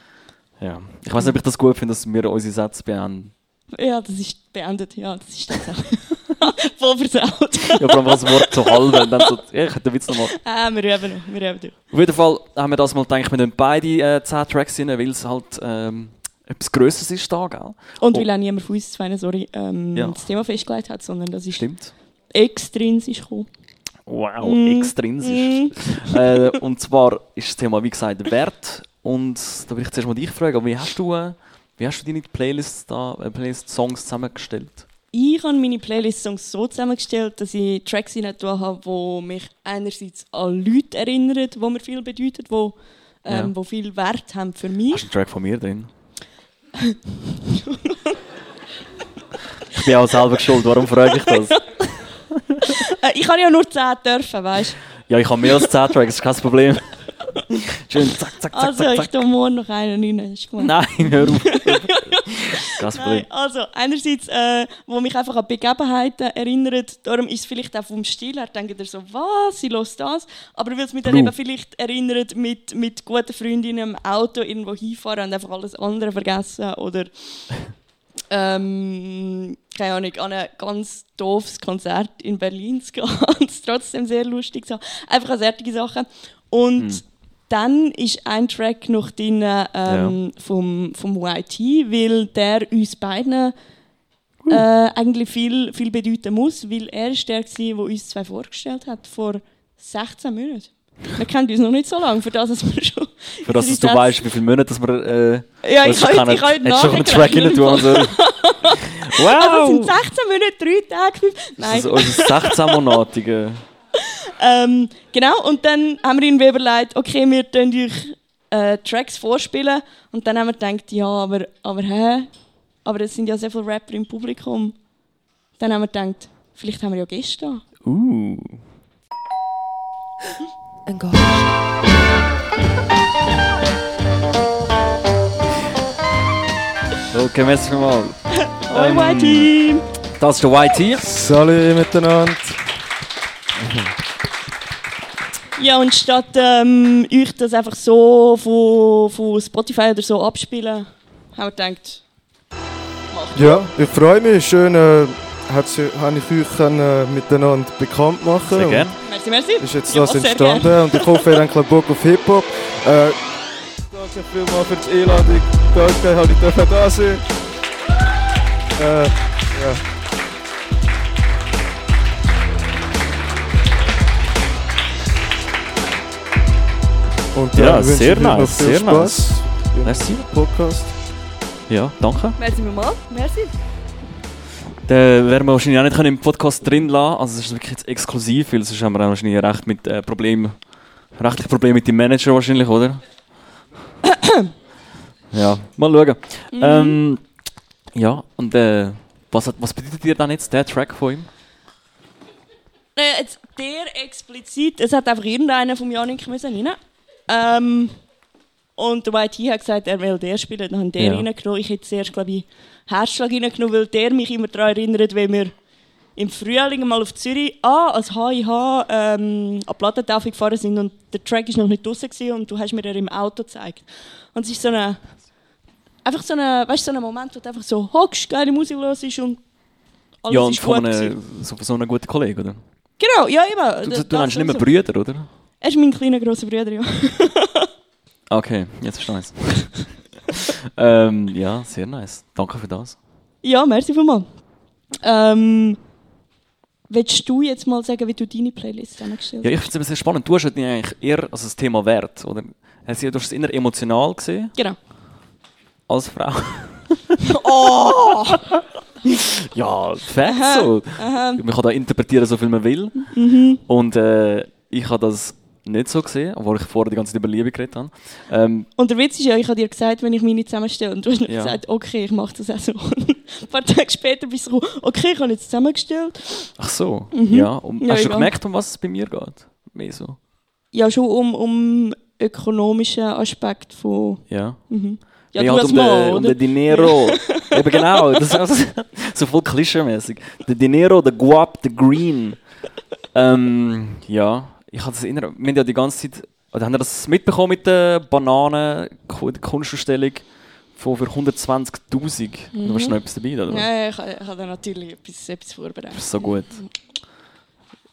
Ja. Ich weiß nicht, ob ich das gut finde, dass wir unsere Sätze beenden. Ja, das ist beendet. Ja, das ist das auch. Voll versaut. Ja, vor allem das Wort halb. Und dann so, ja, ich hätte den Witz noch machen. Ah, wir üben noch. Wir üben noch. Auf jeden Fall haben wir das mal gedacht, wir nehmen beide äh, 10 Tracks rein, weil es halt ähm, etwas Größeres ist da, gell? Und Oh. weil auch niemand von uns zwei, sorry, ähm, Ja. das Thema festgelegt hat, sondern das ist Stimmt. Extrinsisch gekommen. Wow, Mm. extrinsisch. äh, und zwar ist das Thema, wie gesagt, Wert. Und da will ich zuerst mal dich fragen, wie hast du, äh, wie hast du deine Playlists da, äh, Playlist-Songs zusammengestellt? Ich habe meine Playlist-Songs so zusammengestellt, dass ich Tracks rein habe, die mich einerseits an Leute erinnern, die mir viel bedeuten, die ähm, Ja. viel Wert haben für mich. Hast du einen Track von mir drin? ich bin auch selber schuld, warum frage ich das? Äh, ich kann ja nur 10 dürfen, weißt du? Ja, ich habe mehr als 10 Tracks, das ist kein Problem. Schön, zack, zack, zack, Also, zack, ich tue morgen noch einen rein. Ist gut. Nein, hör auf. Kein Problem. Also einerseits, äh, wo mich einfach an Begebenheiten erinnert, darum ist es vielleicht auch vom Stil her, denkt ihr so, was, sie los das, aber weil es mich dann Blue. eben vielleicht erinnert, mit, mit guten Freundinnen im Auto irgendwo hinfahren und einfach alles andere vergessen oder ähm, keine Ahnung, an ein ganz doofes Konzert in Berlin zu gehen und es trotzdem sehr lustig zu haben. Einfach an solche Sachen. Und Hm. dann ist ein Track noch drin ähm, vom, vom YT, weil der uns beiden äh, eigentlich viel, viel bedeuten muss, weil er ist der, gewesen, der uns zwei vorgestellt hat, vor 16 Monaten. Wir kennen uns noch nicht so lange, für das, dass wir schon... Für das, dass du weißt, wie viele Monate dass wir. Äh, Ja, ich kann heute Hättest du schon einen Track rein tun also. Also es sind Wow! 16 Monate, 3 Tage, 5... Das Nein. ist unser 16-monatige. Ähm, genau, und dann haben wir irgendwie überlegt, okay, wir tun euch äh, Tracks vorspielen. Und dann haben wir gedacht, ja, aber, aber hä? Aber es sind ja sehr viele Rapper im Publikum. Dann haben wir gedacht, vielleicht haben wir ja Gäste. Uh. Ein Gast. Okay, merci vielmals. Hoi, Ähm, Whitey! Das ist der YT. Salut miteinander. Ja, und statt ähm, euch das einfach so von, von Spotify oder so abspielen, haben wir gedacht, Ja, ich freue mich. Schön, äh, habe ich euch können, äh, miteinander bekannt machen. Sehr gerne. merci, merci. Ist jetzt Ja, das entstanden und ich hoffe, ihr habt ein bisschen Bock auf Hip-Hop. Äh, danke vielmals für die Einladung. Danke, habe ich dürfen da sein. Äh, ja. Und Ja, ich sehr nice, viel sehr Spaß im Merci. Podcast. Ja, danke. Merci mal, merci. Den werden wir wahrscheinlich auch nicht können im Podcast drin lassen. Also, es ist wirklich jetzt exklusiv, weil sonst haben wir auch wahrscheinlich recht mit äh, Problemen. Rechtliche Probleme mit dem Manager wahrscheinlich, oder? ja, mal schauen. Ähm, Ja, und äh, was, hat, was bedeutet dir dann jetzt der Track von ihm? Äh, jetzt der explizit, es hat einfach irgendeiner vom Janik müssen rein. Ähm, und der YT hat gesagt, er will der spielen, dann haben der Ja. reingenommen. Ich hätte zuerst, glaube ich, Herzschlag reingenommen, weil der mich immer daran erinnert, wenn wir im Frühling mal auf Zürich ah, als HIH ähm, an Plattentaufe gefahren sind und der Track ist noch nicht draußen und du hast mir den im Auto gezeigt. Und es ist so eine, einfach so eine, weißt, so ein Moment, wo du einfach so hockst, geile Musik los ist und alles ja, und ist von gut gewesen. so, so einem guten Kollegen, oder? Genau, ja, immer. Du, du, du nennst nicht mehr. Brüder, oder? Er ist mein kleiner grosser Bruder, ja. Okay, jetzt verstehe ich ähm, Ja, sehr nice. Danke für das. Ja, merci vielmals. Ähm, willst du jetzt mal sagen, wie du deine Playlist zusammengestellt Ja, ich finde es sehr spannend. Du hast eigentlich eher also das Thema Wert, oder? Hast Du hast es eher emotional gesehen, Genau. als Frau. Oh! Ja, Facts so. Man kann da interpretieren, so viel man will. Mhm. Und äh, ich habe das nicht so gesehen, obwohl ich vorher die ganze Zeit über Liebe geredet habe. Ähm, Und der Witz ist ja, ich habe dir gesagt, wenn ich meine zusammenstelle, und du hast nicht Ja. gesagt, okay, ich mache das auch so. Ein paar Tage später bist du so, okay, ich habe jetzt zusammengestellt. ach so, ja. Und Mhm. Ja, hast du egal. gemerkt, um was es bei mir geht? Mehr so. Ja, schon um, um ökonomischen Aspekt von... Ja. Mhm. Ja, Nee, du halt um Mann, den, um den Dinero. Eben genau, das ist also so voll klischeemäßig. Der Dinero, der Guap, der Green. Ähm, ja, ich hatte das erinnert. Wir haben ja die ganze Zeit, oder haben wir das mitbekommen mit der Bananen, der Kunstausstellung von für 120.000? Du warst noch etwas dabei, oder? Mhm. Ja, ich, ich habe da natürlich etwas, etwas vorbereitet. Das ist so gut.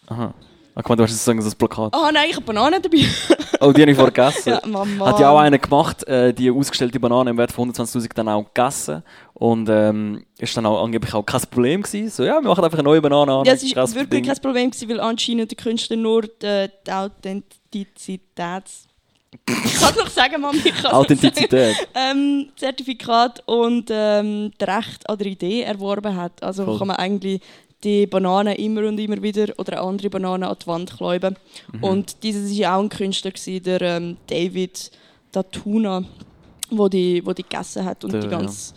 Aha. Guck mal, du hast jetzt sagen, das Plakat. Ah nein, ich habe Bananen dabei. Oh, die habe ich vorher gegessen. ja, Mama. Hat ja auch einer gemacht, äh, die ausgestellte Banane im Wert von 120.000 dann auch gegessen. Und ähm, ist dann auch angeblich auch kein Problem gewesen. So, ja, wir machen einfach eine neue Banane an. Ja, es war kein wirklich Ding. kein Problem, gewesen, weil anscheinend der Künstler nur die, die Authentizitäts... Ich kann es noch sagen, Mami. Ich sagen. Authentizität. ähm, Zertifikat und ähm, das Recht an der Idee erworben hat. Also Voll. kann man eigentlich die Bananen immer und immer wieder oder eine andere Banane an die Wand kläuben. Mhm. Und dieses war ja auch ein Künstler, gewesen, der ähm, David Datuna, wo die, wo die gegessen hat und Der, die ganz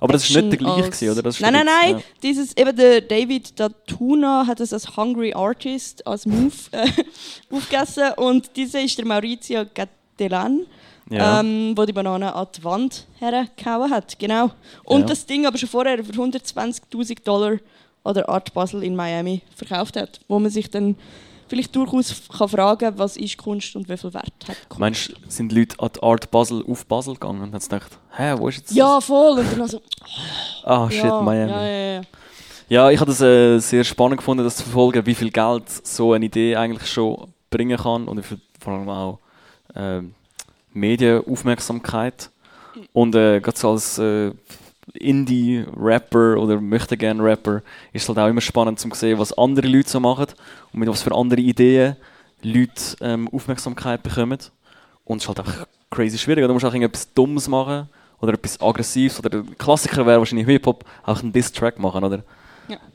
Aber das war nicht der gleiche, als- gewesen, oder? Das nein, nein, nein. Dieses, eben der David Datuna hat es als Hungry Artist, als Move äh, aufgegessen. Und dieser ist der Maurizio Gattelan, Ja. ja. ähm, wo die Banane an die Wand hergehauen hat. Genau. Und Ja. das Ding aber schon vorher für 120.000 Dollar an der Art Basel in Miami verkauft hat. Wo man sich dann vielleicht durchaus kann fragen was ist Kunst und wie viel Wert hat Kunst. Meinst sind Leute an die Art Basel auf Basel gegangen und haben gedacht, hä, wo ist jetzt ja, das? voll. Und dann so, Ah, shit, ja, Miami. Ja, ja, ja. Ich habe das äh, sehr spannend gefunden, das zu verfolgen, wie viel Geld so eine Idee eigentlich schon bringen kann und vor allem auch ähm, Medienaufmerksamkeit. Und äh, gerade so als äh, Indie-Rapper oder möchte gerne Rapper ist es halt auch immer spannend zu sehen, was andere Leute so machen und mit was für andere Ideen Leute ähm, Aufmerksamkeit bekommen. Und es ist halt einfach crazy schwierig. Du musst auch irgendetwas Dummes machen oder etwas Aggressives. Oder der Klassiker wäre wahrscheinlich Hip-Hop, auch einen Diss-Track machen, oder?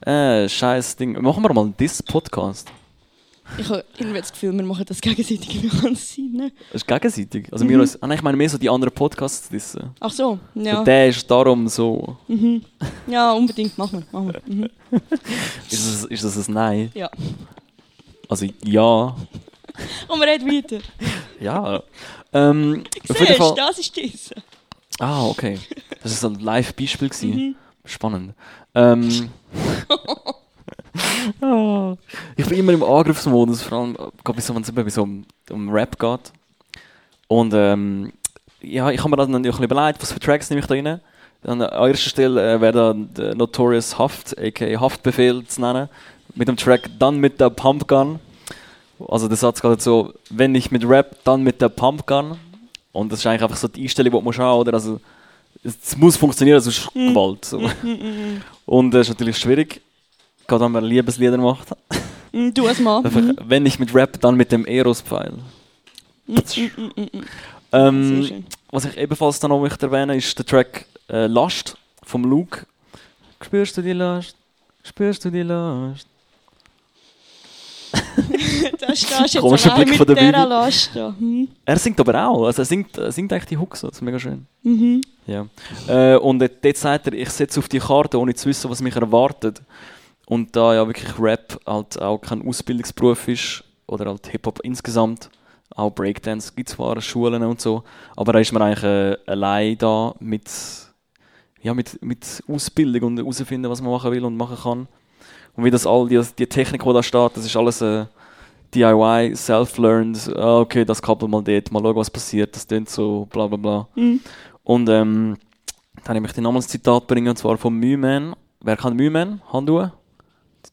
Äh, scheiß Ding. Machen wir mal einen Diss-Podcast. Ich habe irgendwie das Gefühl, wir machen das gegenseitig es sein. Ne? Das ist gegenseitig. Also wir uns, ah, nein, ich meine mehr so die anderen Podcasts dissen. Ach so, ja. Und der ist darum so. Ja, unbedingt, machen wir. Machen wir. Mhm. Ist das, ist das ein Nein? Ja. Also ja. Und wir reden weiter. Ja. Ähm, auf jeden Siehst Fall. du, das ist das. Ah, okay. Das ist so ein Live-Beispiel. gewesen. Spannend. Ähm, Ah. ich bin immer im Angriffsmodus, vor allem äh, wenn es bei so um, um Rap geht. Und ähm, ja, ich habe mir dann natürlich ein bisschen überlegt, was für Tracks nehme ich da rein. Dann, äh, an erster Stelle äh, wäre der Notorious Haft, aka Haftbefehl zu nennen, mit dem Track «Dann mit der Pumpgun». Also der Satz geht so, wenn nicht mit Rap, dann mit der Pumpgun. Und das ist eigentlich einfach so die Einstellung, die du musst haben, oder? Also, es muss funktionieren, sonst ist Gewalt. So. Und das ist natürlich schwierig, gerade wenn man Liebeslieder macht. Mm, Du als Mann. Einfach, Mhm. wenn nicht mit Rap, dann mit dem Eros-Pfeil. Sehr Ähm, schön. was ich ebenfalls dann noch möchte erwähnen ist der Track äh, Last vom Luke. Spürst du die Last? Spürst du die Last? da stehst du jetzt Komischer allein mit von der dieser. Last da. Hm. Er singt aber auch. Also er singt, er singt eigentlich die Hooks. Das ist mega schön. Mhm. Ja. Äh, und dort sagt er, ich setze auf die Karte, ohne zu wissen, was mich erwartet. Und da ja wirklich Rap halt auch kein Ausbildungsberuf ist, oder halt Hip-Hop insgesamt, auch Breakdance gibt es zwar Schulen und so, aber da ist man eigentlich äh, allein da mit, ja, mit, mit Ausbildung und herausfinden, was man machen will und machen kann. Und wie das all die, die Technik, die da steht, das ist alles äh, DIY, self-learned, ah, okay, das Kabel mal dort, mal schauen, was passiert, das tönt so, bla bla bla. Mhm. Und ähm, dann möchte ich nochmals ein Zitat bringen, und zwar von Mühman. Wer kann Mühman? Hand hoch.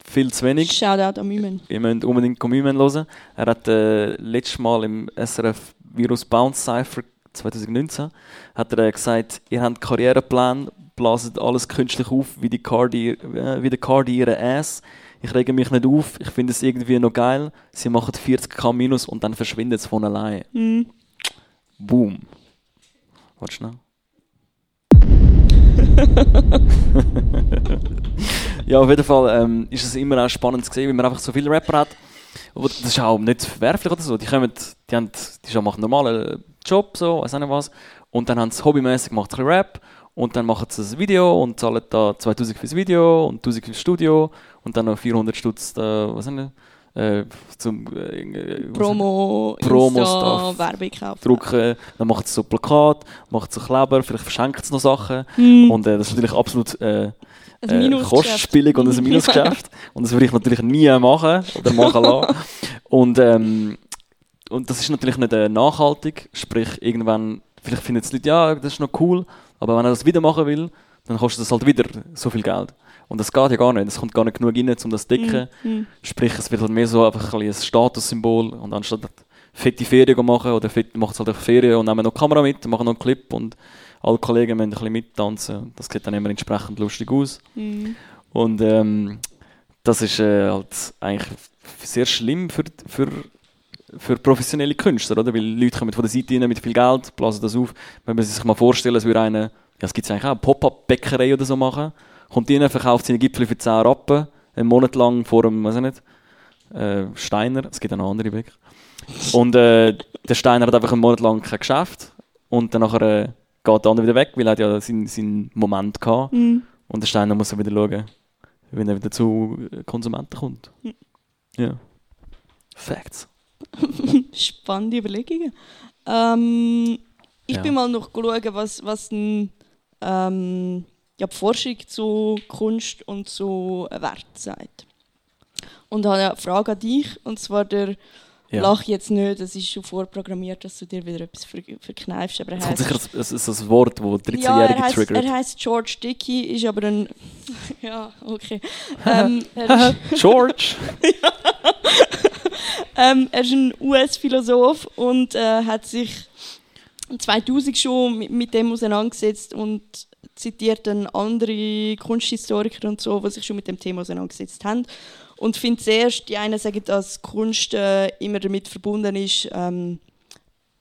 Viel zu wenig. Shoutout an Mümen. Ihr müsst unbedingt Mühman hören. Er hat äh, letztes Mal im SRF Virus Bounce Cypher 2019 hat er äh, gesagt, ihr habt Karriereplan, blaset alles künstlich auf, wie, die Cardi, äh, wie der Cardi ihre Ass. Ich rege mich nicht auf, ich finde es irgendwie noch geil. Sie machen 40k minus und dann verschwindet es von allein. Mhm. Boom. Warte schnell. ja, auf jeden Fall ähm, ist es immer auch spannend zu sehen, wie man einfach so viele Rapper hat. Aber das ist auch nicht verwerflich oder so. Die, kommen, die, haben, die machen einen normalen Job, so, weiß auch nicht was. Und dann haben sie hobbymäßig gemacht, ein Rap. Und dann machen sie ein Video und zahlen da 2000 fürs Video und 1000 fürs Studio. Und dann noch 400 Stutz, da, was nicht, äh, zum äh, äh, Promo, Promo Insta. Werbung kaufen. drucken, dann macht es so Plakat, macht so Kleber, vielleicht verschenkt es noch Sachen. Mhm. Und äh, das ist natürlich absolut äh, kostspielig und ein Minusgeschäft. und das würde ich natürlich nie machen oder machen lassen. und, ähm, und das ist natürlich nicht äh, nachhaltig, sprich irgendwann, vielleicht finden die Leute, ja, das ist noch cool, aber wenn er das wieder machen will, dann kostet das halt wieder so viel Geld. Und das geht ja gar nicht, es kommt gar nicht genug rein, um das zu decken. Mhm. Sprich, es wird halt mehr so einfach ein, ein Statussymbol und anstatt fette Ferien machen oder macht es halt einfach Ferien und nehmen noch die Kamera mit, machen noch einen Clip und alle Kollegen müssen ein bisschen mittanzen. Das sieht dann immer entsprechend lustig aus. Mhm. Und ähm, das ist äh, halt eigentlich sehr schlimm für, für, für professionelle Künstler, oder? Weil Leute kommen von der Seite rein mit viel Geld, blasen das auf. Wenn man sich mal vorstellen, es würde eine, ja, es gibt eigentlich auch, eine Pop-Up-Bäckerei oder so machen, kommt rein, verkauft seine Gipfel für 10 Rappen, einen Monat lang vor einem, weiß ich nicht, äh, Steiner, es gibt auch noch andere Bäcker. Und äh, der Steiner hat einfach einen Monat lang kein Geschäft und dann nachher, äh, geht der andere wieder weg, weil er hat ja seinen, seinen Moment gehabt. Mhm. Und der Steiner muss dann wieder schauen, wenn er wieder zu Konsumenten kommt. Ja. Facts. Spannende Überlegungen. Ähm, ich Ja. bin mal noch schauen, was, was ein, ähm, ja, die Forschung zu Kunst und zu Wert sagt. Und habe eine Frage an dich, und zwar der Ja. Lach jetzt nicht, es ist schon vorprogrammiert, dass du dir wieder etwas ver verkneifst, aber er kommt heisst- sicher ein, ein, ein Wort, das ja, 13-Jährige er heißt, triggert. er heißt George Dickey, ist aber ein. ja, okay. ähm, ist, George! ähm, er ist ein US-Philosoph und äh, hat sich 2000 schon mit, mit dem auseinandergesetzt und zitiert dann andere Kunsthistoriker und so, die sich schon mit dem Thema auseinandergesetzt haben. Und finde zuerst, die einen sagen, dass Kunst äh, immer damit verbunden ist, ähm,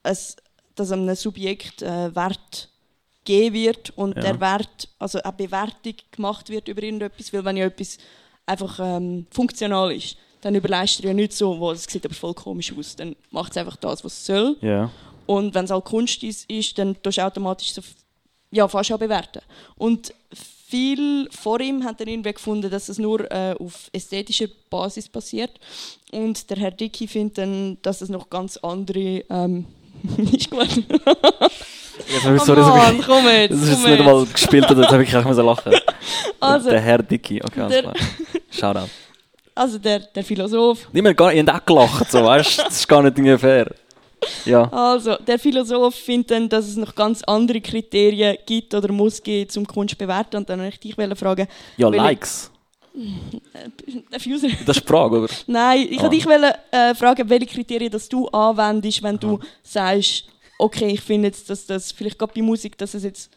es, dass einem Subjekt äh, Wert gegeben wird und Ja. der Wert, also eine Bewertung gemacht wird über irgendetwas, weil wenn ja etwas einfach ähm, funktional ist, dann überleistet er ja nicht so, wo es sieht aber voll komisch aus, dann macht es einfach das, was es soll. Ja. Und wenn es halt Kunst ist, ist dann tust du automatisch so, ja, fast auch bewerten. Und viel vor ihm hat er irgendwie gefunden, dass es nur äh, auf ästhetischer Basis passiert. Und der Herr Dickey findet dann, dass es noch ganz andere. Ähm, ist gut. Jetzt habe ich Oh sorry, das habe Mann, komm ich- jetzt. das ist jetzt komm nicht mal gespielt, oder? jetzt habe ich auch müssen lachen. Also, der Herr Dicky, okay, alles klar. Shoutout. also der, der Philosoph. Mehr gar, ihr habt auch gelacht, so, weißt du? Das ist gar nicht fair. Ja. Also, der Philosoph findet dann, dass es noch ganz andere Kriterien gibt oder muss geben, um Kunst zu bewerten. Und dann wollte ich dich fragen, Ja, Likes. Das ist die Frage, oder? Nein, ich Ah. wollte dich äh, fragen, welche Kriterien dass du anwendest, wenn du sagst, okay, ich finde jetzt, dass das vielleicht gerade bei Musik, dass es jetzt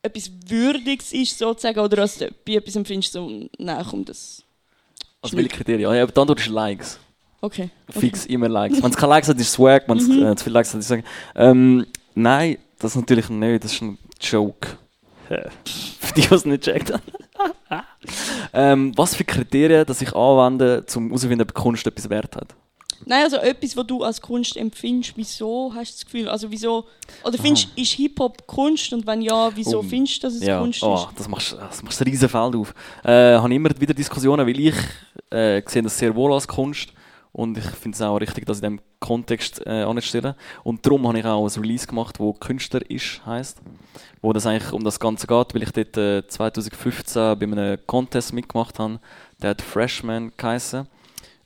etwas Würdiges ist, sozusagen, oder dass du bei etwas empfindest, so, nein, komm, das... Also welche Kriterien? Ja, aber die Antwort ist Likes. Okay. okay. Fix immer Likes. Wenn es keine Likes hat, ist es Swag. Wenn es Mhm. äh, zu viele Likes hat, ist es sagen. Ähm, nein, das natürlich nicht. Das ist ein Joke. Für die, die es nicht checkt haben. ähm, was für Kriterien, dass ich anwende, um herauszufinden, ob Kunst etwas wert hat? Nein, also etwas, was du als Kunst empfindest, wieso hast du das Gefühl? Also wieso, oder findest du, ist Hip-Hop Kunst und wenn ja, wieso Oh, findest du, dass es ja, Kunst oh, ist? das machst das machst ein riesen Feld auf. Äh, habe immer wieder Diskussionen, weil ich äh, sehe das sehr wohl als Kunst und ich finde es auch richtig, das in diesem Kontext äh, anzustellen. Und darum habe ich auch ein Release gemacht, wo Künstler ist heisst, wo das eigentlich um das Ganze geht, weil ich dort äh, 2015 bei einem Contest mitgemacht habe, der hat Freshman geheißen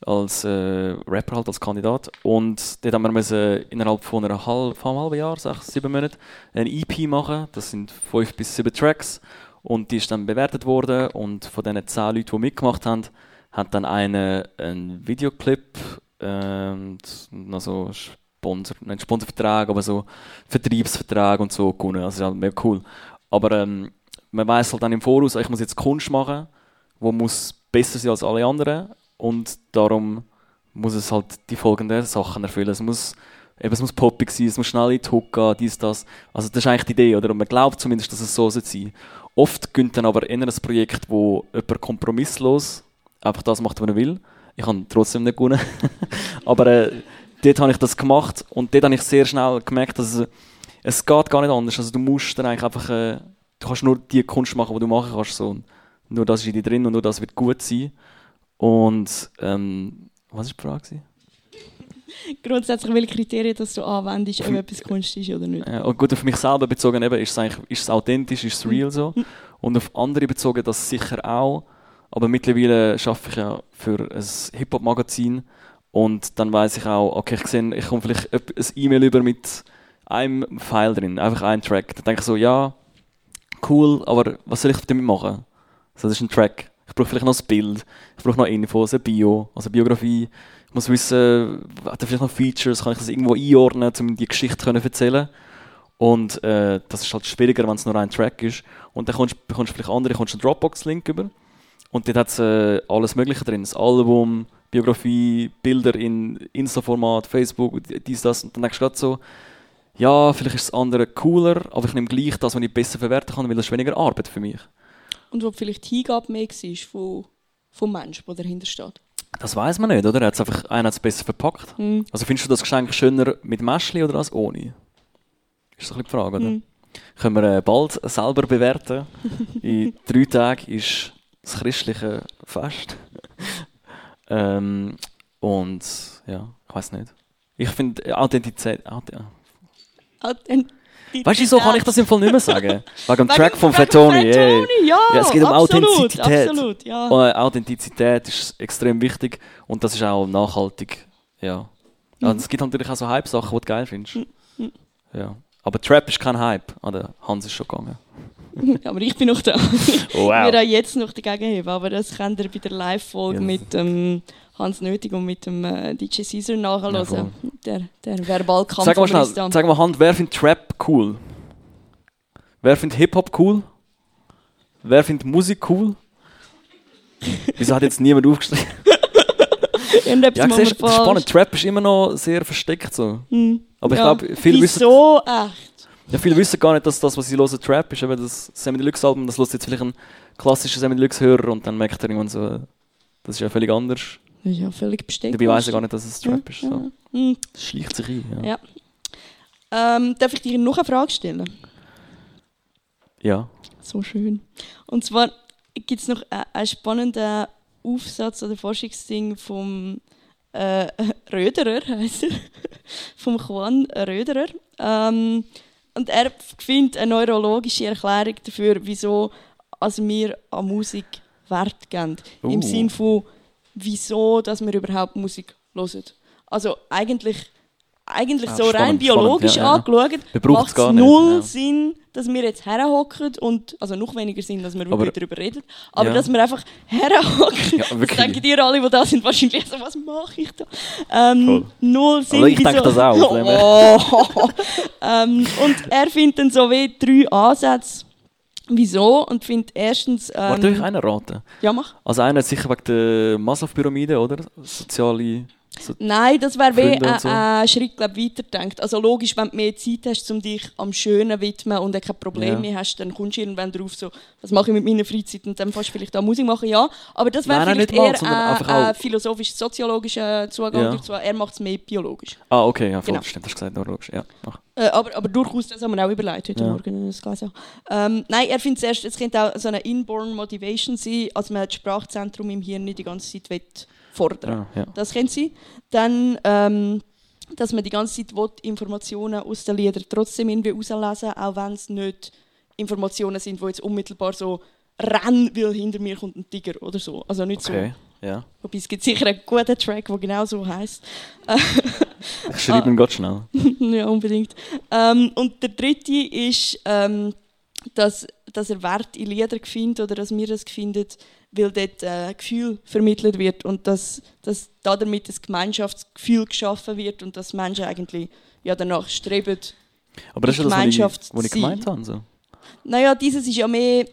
als äh, Rapper halt als Kandidat. Und dort haben wir innerhalb von einer halb, einem halben Jahr, sechs, sieben Monaten, ein EP machen. Das sind fünf bis sieben Tracks. Und die ist dann bewertet worden. Und von diesen zehn Leuten, die mitgemacht haben, hat dann einer einen Videoclip ähm, noch so Sponsor, nicht Sponsorvertrag, aber so Vertriebsvertrag und so gewonnen. Also das ist halt mega cool. Aber ähm, man weiß halt dann im Voraus, ich muss jetzt Kunst machen, wo muss besser sein als alle anderen und darum muss es halt die folgenden Sachen erfüllen. Es muss, eben, es muss poppig sein, es muss schnell in die Hook gehen, dies, das. Also das ist eigentlich die Idee, oder? Und man glaubt zumindest, dass es so sein soll. Oft gönnt dann aber eher ein Projekt, wo jemand kompromisslos einfach das macht, was er will. Ich habe trotzdem nicht gewonnen. aber äh, dort habe ich das gemacht und dort habe ich sehr schnell gemerkt, dass es, es geht gar nicht anders. Also du musst dann eigentlich einfach, äh, du kannst nur die Kunst machen, die du machen kannst. So. Und Nur das ist in dir drin und nur das wird gut sein. Und ähm, was war die Frage? Grundsätzlich, welche Kriterien dass du anwendest, ob etwas Kunst ist oder nicht. Äh, und gut, auf mich selber bezogen eben, ist es eigentlich ist es authentisch, ist es real so. Und auf andere bezogen das sicher auch. Aber mittlerweile arbeite ich ja für ein Hip-Hop-Magazin und dann weiß ich auch, okay, ich sehe, ich komme vielleicht ein E-Mail über mit einem File drin, einfach ein Track. Dann denke ich so, ja, cool, aber was soll ich damit machen? So, das ist ein Track. Ich brauche vielleicht noch ein Bild, ich brauche noch Infos, eine Bio, also eine Biografie. Ich muss wissen, hat er vielleicht noch Features, kann ich das irgendwo einordnen, um die Geschichte zu erzählen. Und äh, das ist halt schwieriger, wenn es nur ein Track ist. Und dann kommst, bekommst du vielleicht andere, kommst einen Dropbox-Link über. Und dort hat es äh, alles Mögliche drin. Das Album, Biografie, Bilder in Insta-Format, Facebook, dies, das. Und dann denkst du gerade so, ja, vielleicht ist das andere cooler, aber ich nehme gleich das, was ich besser verwerten kann, weil das ist weniger Arbeit für mich. Und wo vielleicht die Hingabe mehr war von, vom Menschen, der dahinter steht. Das weiß man nicht, oder? Er hat's einfach, einer hat es besser verpackt. Hm. Also findest du das Geschenk schöner mit Mäschli oder als ohne? Ist so ein bisschen die Frage, oder? Hm. Können wir äh, bald selber bewerten. In drei Tagen ist das christliche Fest. ähm, und ja, ich weiß nicht. Ich finde äh, Authentizität. Auth Authentizität. weißt du, so kann ich das im Fall nicht mehr sagen. Wegen dem Track von Fettoni. Fettoni, ja, Ja, es geht um absolut, Authentizität. Absolut, ja. Äh, Authentizität ist extrem wichtig und das ist auch nachhaltig. Ja. Also, es gibt natürlich auch so Hype-Sachen, die du geil findest. Ja. Aber Trap ist kein Hype. Der Hans ist schon gegangen. Aber ich bin noch da. Oh, Ich würde auch jetzt noch dagegen heben, aber das könnt ihr bei der Live-Folge Ja. mit ähm, Hans Nötig und mit dem äh, DJ Caesar nachhören. Ja, der, der Verbalkampf Sag mal schnell, sag mal Hand, wer findet Trap cool? Wer findet Hip-Hop cool? Wer findet Musik cool? Wieso hat jetzt niemand aufgeschrieben? Ja, siehst, wir du, das ist spannend. Trap ist immer noch sehr versteckt so. Hm. Aber ich Ja. glaube, viele wissen, Wieso echt? Ja, viele wissen gar nicht, dass das, was sie hören, Trap ist. Eben das Sammy Deluxe Album, das hört jetzt vielleicht ein klassischer Sammy Deluxe Hörer und dann merkt er irgendwann so, das ist ja völlig anders. Ja völlig besteckt. Dabei weiß er gar nicht, dass es Trap ist. So. Ja. Hm. Das schleicht sich ein. Ja. Ja. Ähm, darf ich dir noch eine Frage stellen? ja. So schön. Und zwar gibt es noch einen spannenden Aufsatz oder Forschungsding vom äh, Röderer, heißt er, vom Juan Röderer. Ähm, und er findet eine neurologische Erklärung dafür, wieso also wir an Musik Wert geben. Im Uh. Sinn von, wieso dass wir überhaupt Musik hören. Also eigentlich, eigentlich Ah, so rein spannend, biologisch spannend, ja, angeschaut, macht es es nicht, null ja. Sinn, dass wir jetzt herhocken und, also noch weniger Sinn, dass wir Aber- wirklich darüber reden, aber Ja. dass wir einfach herhocken. Ja, wirklich. denken die alle, die da sind, wahrscheinlich so, was mache ich da? Ähm, Voll. null Sinn. Aber ich denke wieso- das auch, Oh. ähm, und er findet dann so wie drei Ansätze, wieso, und findet erstens... Warte, darf ich Ähm, einen raten? ja, mach. Also einer sicher wegen der Maslow-Pyramide, oder? Soziale Nein, das wäre wie ein so. ein Schritt glaub, weiterdenkt. Also logisch, wenn du mehr Zeit hast, um dich am Schönen widmen und dann kein Problem Ja. mehr hast, dann kommst du irgendwann drauf, so, was mache ich mit meiner Freizeit und dann fast vielleicht auch Musik machen, ja. Aber das wäre vielleicht eher ein, ein auch- philosophisch-soziologischer Zugang Ja. dazu. Er macht es mehr biologisch. Ah, okay, ja, voll, Genau. stimmt, hast du gesagt, neurologisch. Ja, mach. Äh, aber, aber durchaus, das haben wir auch überlegt heute Ja. Morgen. Das gelesen habe. ähm, nein, er findet zuerst, es könnte auch so eine inborn Motivation sein, als man das Sprachzentrum im Hirn nicht die ganze Zeit will fordern Ja, ja. Das könnte sein. Dann, ähm, dass man die ganze Zeit will, Informationen aus den Liedern trotzdem irgendwie rauslesen auch wenn es nicht Informationen sind, die jetzt unmittelbar so rennen, weil hinter mir kommt ein Tiger oder so. Also nicht Okay, ja. so. Wobei es gibt sicher einen guten Track, der genau so heisst. Ich schreibe ihn ganz schnell. ja, unbedingt. Ähm, und der dritte ist, ähm, dass, dass er Wert in Liedern findet oder dass wir das finden, weil dort äh, Gefühl vermittelt wird und dass, dass da damit ein Gemeinschaftsgefühl geschaffen wird und dass Menschen eigentlich ja, danach streben. Aber das ist ja das, was ich, Gemeinschaft was ich gemeint habe. So. Naja, dieses ist ja mehr.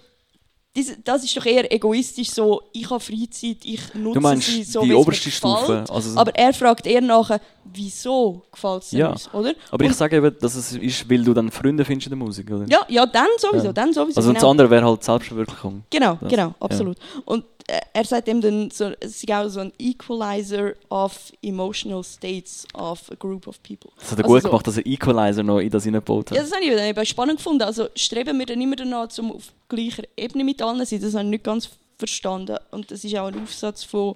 Das ist doch eher egoistisch so, ich habe Freizeit, ich nutze Du meinst sie so, die wie es mir oberste gefällt. Stufe? Also, Aber er fragt eher nachher, wieso gefällt es Ja. uns, oder? aber ich und- sage eben, dass es ist, weil du dann Freunde findest in der Musik, oder? Ja, ja, dann sowieso, Ja. dann sowieso. Also und das genau. andere wäre halt Selbstverwirklichung. Genau, Das- genau, ja. absolut. Und äh, er sagt eben dann, so, es ist auch so ein Equalizer of emotional states of a group of people. Das hat er Also gut so- gemacht, dass er Equalizer noch in das hineingebaut hat. Ja, das habe ich dann eben spannend gefunden. Also streben wir dann immer danach, um auf gleicher Ebene mit allen zu sein. Das habe ich nicht ganz verstanden. Und das ist auch ein Aufsatz von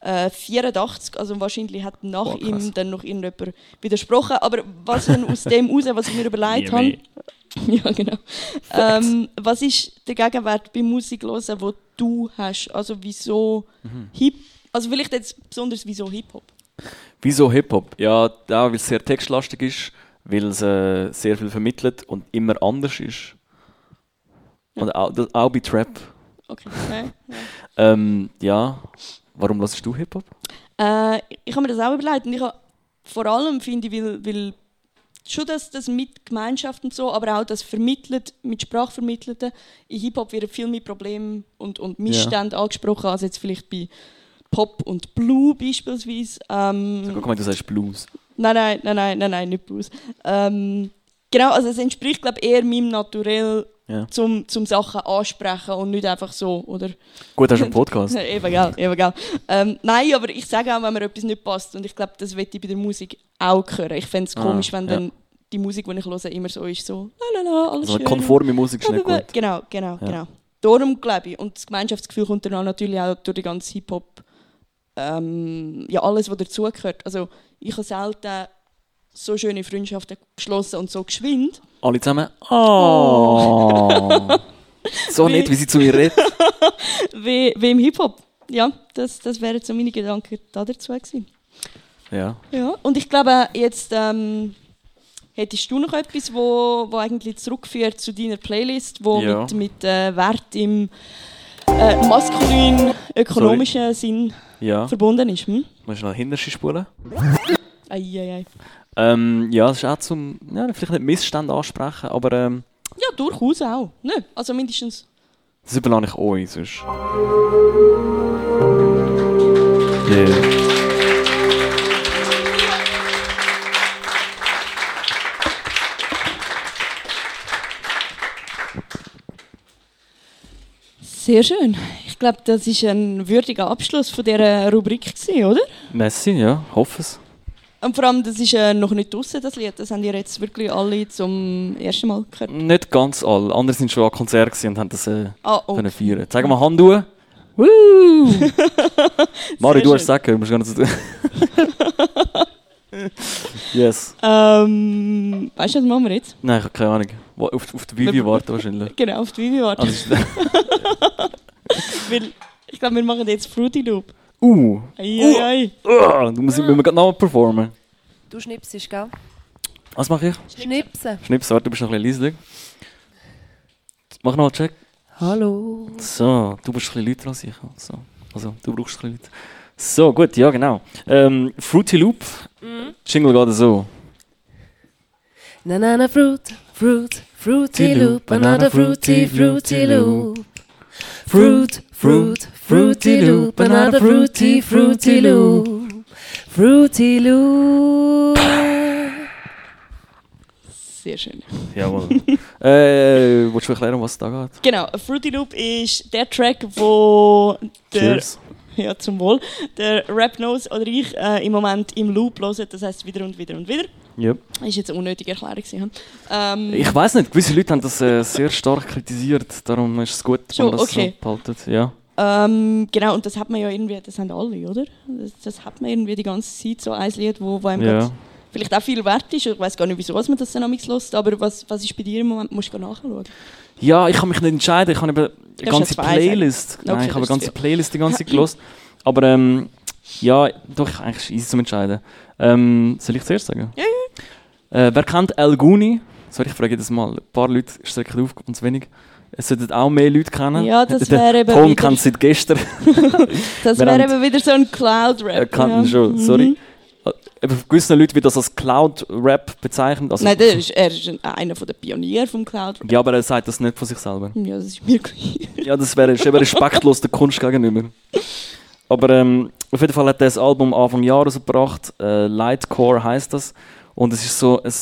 äh, 84. Also wahrscheinlich hat nach Boah, ihm dann noch irgendjemand widersprochen. Aber was dann aus dem raus, was ich mir überlegt habe... Ja, genau. Ähm, was ist der Gegenwert bei Musik hören, wo du hast? Also wieso Mhm. Hip... Also vielleicht jetzt besonders wieso Hip-Hop? Wieso Hip-Hop? Ja, da, weil es sehr textlastig ist, weil es äh, sehr viel vermittelt und immer anders ist. Und auch, das, auch bei Trap. Okay. Ja, ja. Ähm, ja, warum hörst du Hip-Hop? Äh, ich habe mir das auch überlegt und ich habe vor allem finde ich, weil, weil schon das, das mit Gemeinschaft und so, aber auch das Vermittelt, mit Sprachvermittelten. In Hip-Hop werden viel mehr Probleme und, und Missstände angesprochen, als jetzt vielleicht bei Pop und Blue beispielsweise. Ähm, Guck mal, du sagst Blues. Nein, nein, nein, nein, nein, nein nicht Blues. Ähm, genau, also es entspricht glaube eher meinem Naturell, Ja. zum, zum Sachen ansprechen und nicht einfach so, oder? Gut, hast du einen Podcast. Eben, gell, eben, gell. Ähm, nein, aber ich sage auch, wenn mir etwas nicht passt und ich glaube, das wette ich bei der Musik auch hören. Ich fände es Ah, komisch, wenn ja. dann die Musik, die ich höre, immer so ist, so la la la, alles Also schön. konforme Musik ist nicht gut. Genau, genau, Ja. genau. Darum glaube ich, und das Gemeinschaftsgefühl kommt dann auch natürlich auch durch die ganze Hip-Hop, ähm, ja alles, was dazugehört. Also ich habe selten so schöne Freundschaften geschlossen und so geschwind. Alle zusammen. Oh. so Wie- nett, wie sie zu mir redet. wie, wie im Hip-Hop. Ja, das, das wären so meine Gedanken da dazu gewesen. Ja. Ja, und ich glaube, jetzt ähm, hättest du noch etwas, wo, wo eigentlich zurückführt zu deiner Playlist, wo Ja. mit, mit äh, Wert im äh, maskulin-ökonomischen Sinn Ja. verbunden ist. Hm? Musst du noch hinterste spulen? Eieiei. Ähm, ja, das ist auch zum, ja, vielleicht nicht Missstände ansprechen, aber ähm, Ja, durchaus auch. Ne? Also mindestens. das überlasse ich euch sonst. Yeah. Sehr schön. Ich glaube, das ist ein würdiger Abschluss von dieser Rubrik, gewesen, oder? Messi, ja, hoffe es. Und vor allem, das ist äh, noch nicht draussen, das Lied. Das haben ihr jetzt wirklich alle zum ersten Mal gehört. Nicht ganz alle. Andere sind schon an Konzert und haben das äh, Ah, oh. können feiern. Zeig mal Hand. Woo! Mari, du hast du musst gar nicht yes. Ähm, weißt du, was machen wir jetzt? Nein, ich habe keine Ahnung. Auf, auf die Vivi warten wahrscheinlich. Genau, auf die Vivi warten. Also, Weil ich glaube, wir machen jetzt Fruity Loop. Uh, Eieiei. uh, du musst, müssen wir gerade nochmal performen. Du schnipsest, gell? Was mache ich? Schnipsen. Schnips, warte, du bist noch ein bisschen leise. Mach noch einen Check. Hallo. So, du bist ein bisschen lauter als ich. So. Also, du brauchst ein bisschen lauter. So, gut, ja, genau. Ähm, Fruity Loop. Jingle geht so. Na na na fruit, fruit, fruity loop, another fruity, fruity loop. Fruit, fruit, fruity loop, another fruity, fruity loop. Fruity Loop. Sehr schön. Jawohl. äh, willst du erklären, was da geht? Genau, Fruity Loop ist der Track, wo der, Cheers. ja, zum Wohl, der Rap Nose oder ich äh, im Moment im Loop hören, das heißt wieder und wieder und wieder. Ja. Ist jetzt eine unnötige Erklärung. Ähm, Ich weiß nicht, gewisse Leute haben das äh, sehr stark kritisiert, darum ist es gut, wenn man das okay. so behaltet. Ja. Ähm, genau, und das hat man ja irgendwie, das haben alle, oder? Das, das hat man irgendwie die ganze Zeit, so ein Lied, wo, wo einem Ja. vielleicht auch viel wert ist. Ich weiß gar nicht, wieso was man das dann amigs lässt, aber was, was ist bei dir im Moment? Musst du nachschauen. ja, ich kann mich nicht entscheiden. Ich habe eine hast ganze ja Playlist. Okay, Nein, ich habe eine das ganze Playlist die ganze Zeit gelost. Aber ähm, ja, doch, eigentlich ist es easy zum Entscheiden. Ähm, soll ich zuerst sagen? Ja, Äh, wer kennt El Guni? Sorry, ich frage jedes Mal. Ein paar Leute strecken auf, uns wenig. Es sollten auch mehr Leute kennen. Ja, das wäre eben wieder- kennt seit gestern. Das wäre eben wieder so ein Cloud-Rap. Er ihn ja. schon, Mhm. sorry. Eben für gewisse Leute wird das als Cloud-Rap bezeichnet. Also, Nein, der ist, er ist ein- einer der Pioniere vom Cloud-Rap. ja, aber er sagt das nicht von sich selber. Ja, das ist mir klar. Ja, das wäre eben respektlos der Kunst gegenüber. Aber ähm, auf jeden Fall hat er das Album Anfang Jahr rausgebracht. Äh, Lightcore heißt das. Und es ist so ein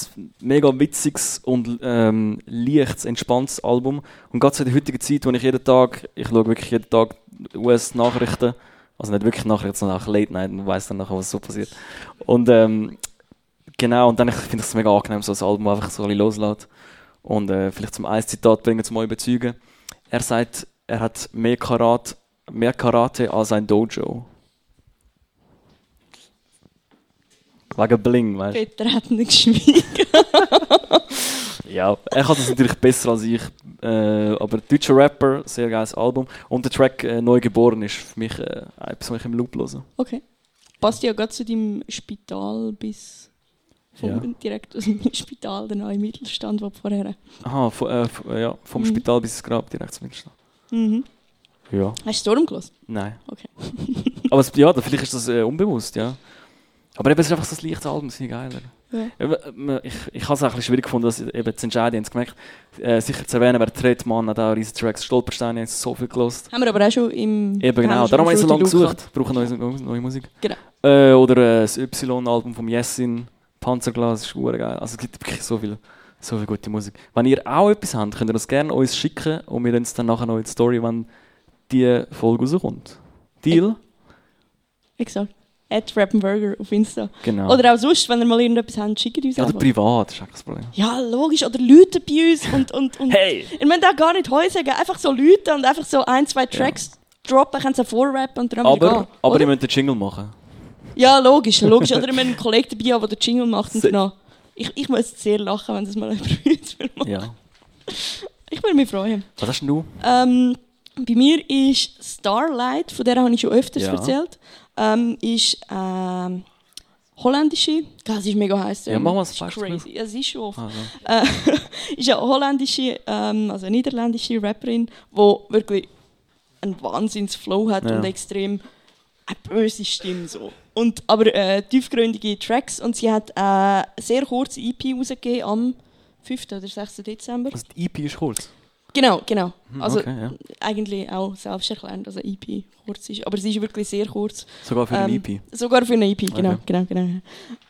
mega witziges und ähm, leichtes, entspanntes Album. Und gerade zu der heutigen Zeit, wo ich jeden Tag, ich schaue wirklich jeden Tag US-Nachrichten, also nicht wirklich Nachrichten, sondern auch Late Night und weiss dann nachher, was so passiert. Und ähm, genau, und dann finde ich es mega angenehm, so ein Album einfach so ein bisschen loslässt. Und äh, vielleicht zum ein Zitat bringen, zum euch überzeugen. Er sagt, er hat mehr Karate, mehr Karate als ein Dojo. Wegen Bling, weißt du? Peter hat nicht geschwiegen. Ja, er kann das natürlich besser als ich. Äh, aber deutscher Rapper, sehr geiles Album. Und der Track äh, Neugeboren ist für mich äh, etwas, was ich im Loop höre. Okay. Passt ja gerade zu deinem Spital bis vom, Ja. direkt aus dem Spital, der neue Mittelstand, du vorher Aha, von, äh, ja, vom Mhm. Spital bis ins Grab direkt zumindest. mhm. Ja. Hast du Storm gelassen? Nein. Okay. aber es, ja, vielleicht ist das äh, unbewusst, ja. Aber eben, es ist einfach so ein leichtes Album, das ich geiler. Ja. Ich, ich habe es auch ein bisschen schwierig gefunden, das eben zu entscheiden. Ich habe gemerkt, äh, sicher zu erwähnen, wer Tretmann hat auch riesen Tracks, Stolpersteine, haben so viel gelost. Haben wir aber auch schon im. Eben haben genau, wir darum habe ich so lange gesucht. Brauche neue, neue, neue Musik. Genau. Äh, oder äh, das Y-Album vom Jessin, Panzerglas, ist geil. Also es gibt wirklich so viel, so viel gute Musik. Wenn ihr auch etwas habt, könnt ihr das gerne uns schicken und wir es dann nachher noch in die Story, wenn die Folge rauskommt. Deal? Exakt. At Rappenburger auf Insta. Genau. Oder auch sonst, wenn ihr mal irgendetwas habt, schickt uns ja, oder einfach. privat, ist auch kein Problem. Ja, logisch. Oder Leute bei uns und. und, und Hey! Ich meine, auch gar nicht heu sagen. Einfach so Leute und einfach so ein, zwei Tracks droppen, können sie vorrappen und dann Aber, gehen. aber oder? ihr müsst den Jingle machen. Ja, logisch, logisch. Oder wenn einen Kollegen dabei haben, der den Jingle macht und dann... Ich, ich muss sehr lachen, wenn das mal jemand will machen. Ja. Ich würde mich freuen. Was hast denn du? Ähm, bei mir ist Starlight, von der habe ich schon öfters Ja. erzählt, ähm, ist ähm, holländische. Sie ist mega heiß. Ja, mach mal das das ist Beispiel. crazy. Sie ist schon oft. Äh, ist eine holländische, ähm, also eine niederländische Rapperin, die wirklich einen Wahnsinnsflow hat Ja. und extrem eine böse Stimme so. Und, aber äh, tiefgründige Tracks und sie hat äh, eine sehr kurze EP rausgegeben am 5. oder 6. Dezember. Also die EP ist kurz. Genau, genau. Also okay, ja. eigentlich auch selbsterklärend, dass eine EP kurz ist. Aber sie ist wirklich sehr kurz. Sogar für eine Ähm, EP. Sogar für eine EP, genau. Okay. genau, genau.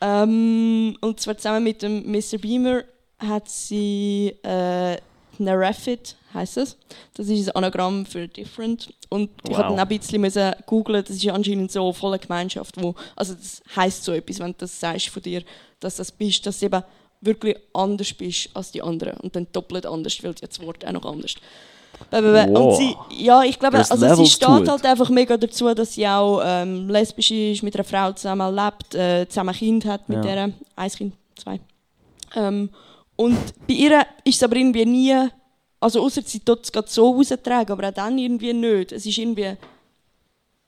Ähm, und zwar zusammen mit dem Mr. Beamer hat sie äh, Narafit, heisst es. Das ist ein Anagramm für Different. Und ich Wow. auch ein bisschen müssen googlen. Das ist anscheinend so eine volle Gemeinschaft, wo, also das heisst so etwas, wenn du das sagst von dir, dass das bist, dass eben wirklich anders bist als die anderen und dann doppelt anders, weil das Wort auch noch anders. Äh, Und Wow. sie, ja, ich glaube, There's also sie steht halt einfach mega dazu, dass sie auch ähm, lesbisch ist, mit einer Frau zusammen lebt, äh, zusammen ein Kind hat mit Ja. der, ein Kind, zwei. Ähm, und bei ihr ist es aber irgendwie nie, also außer sie tut es gerade so raustragen, aber auch dann irgendwie nicht. Es ist irgendwie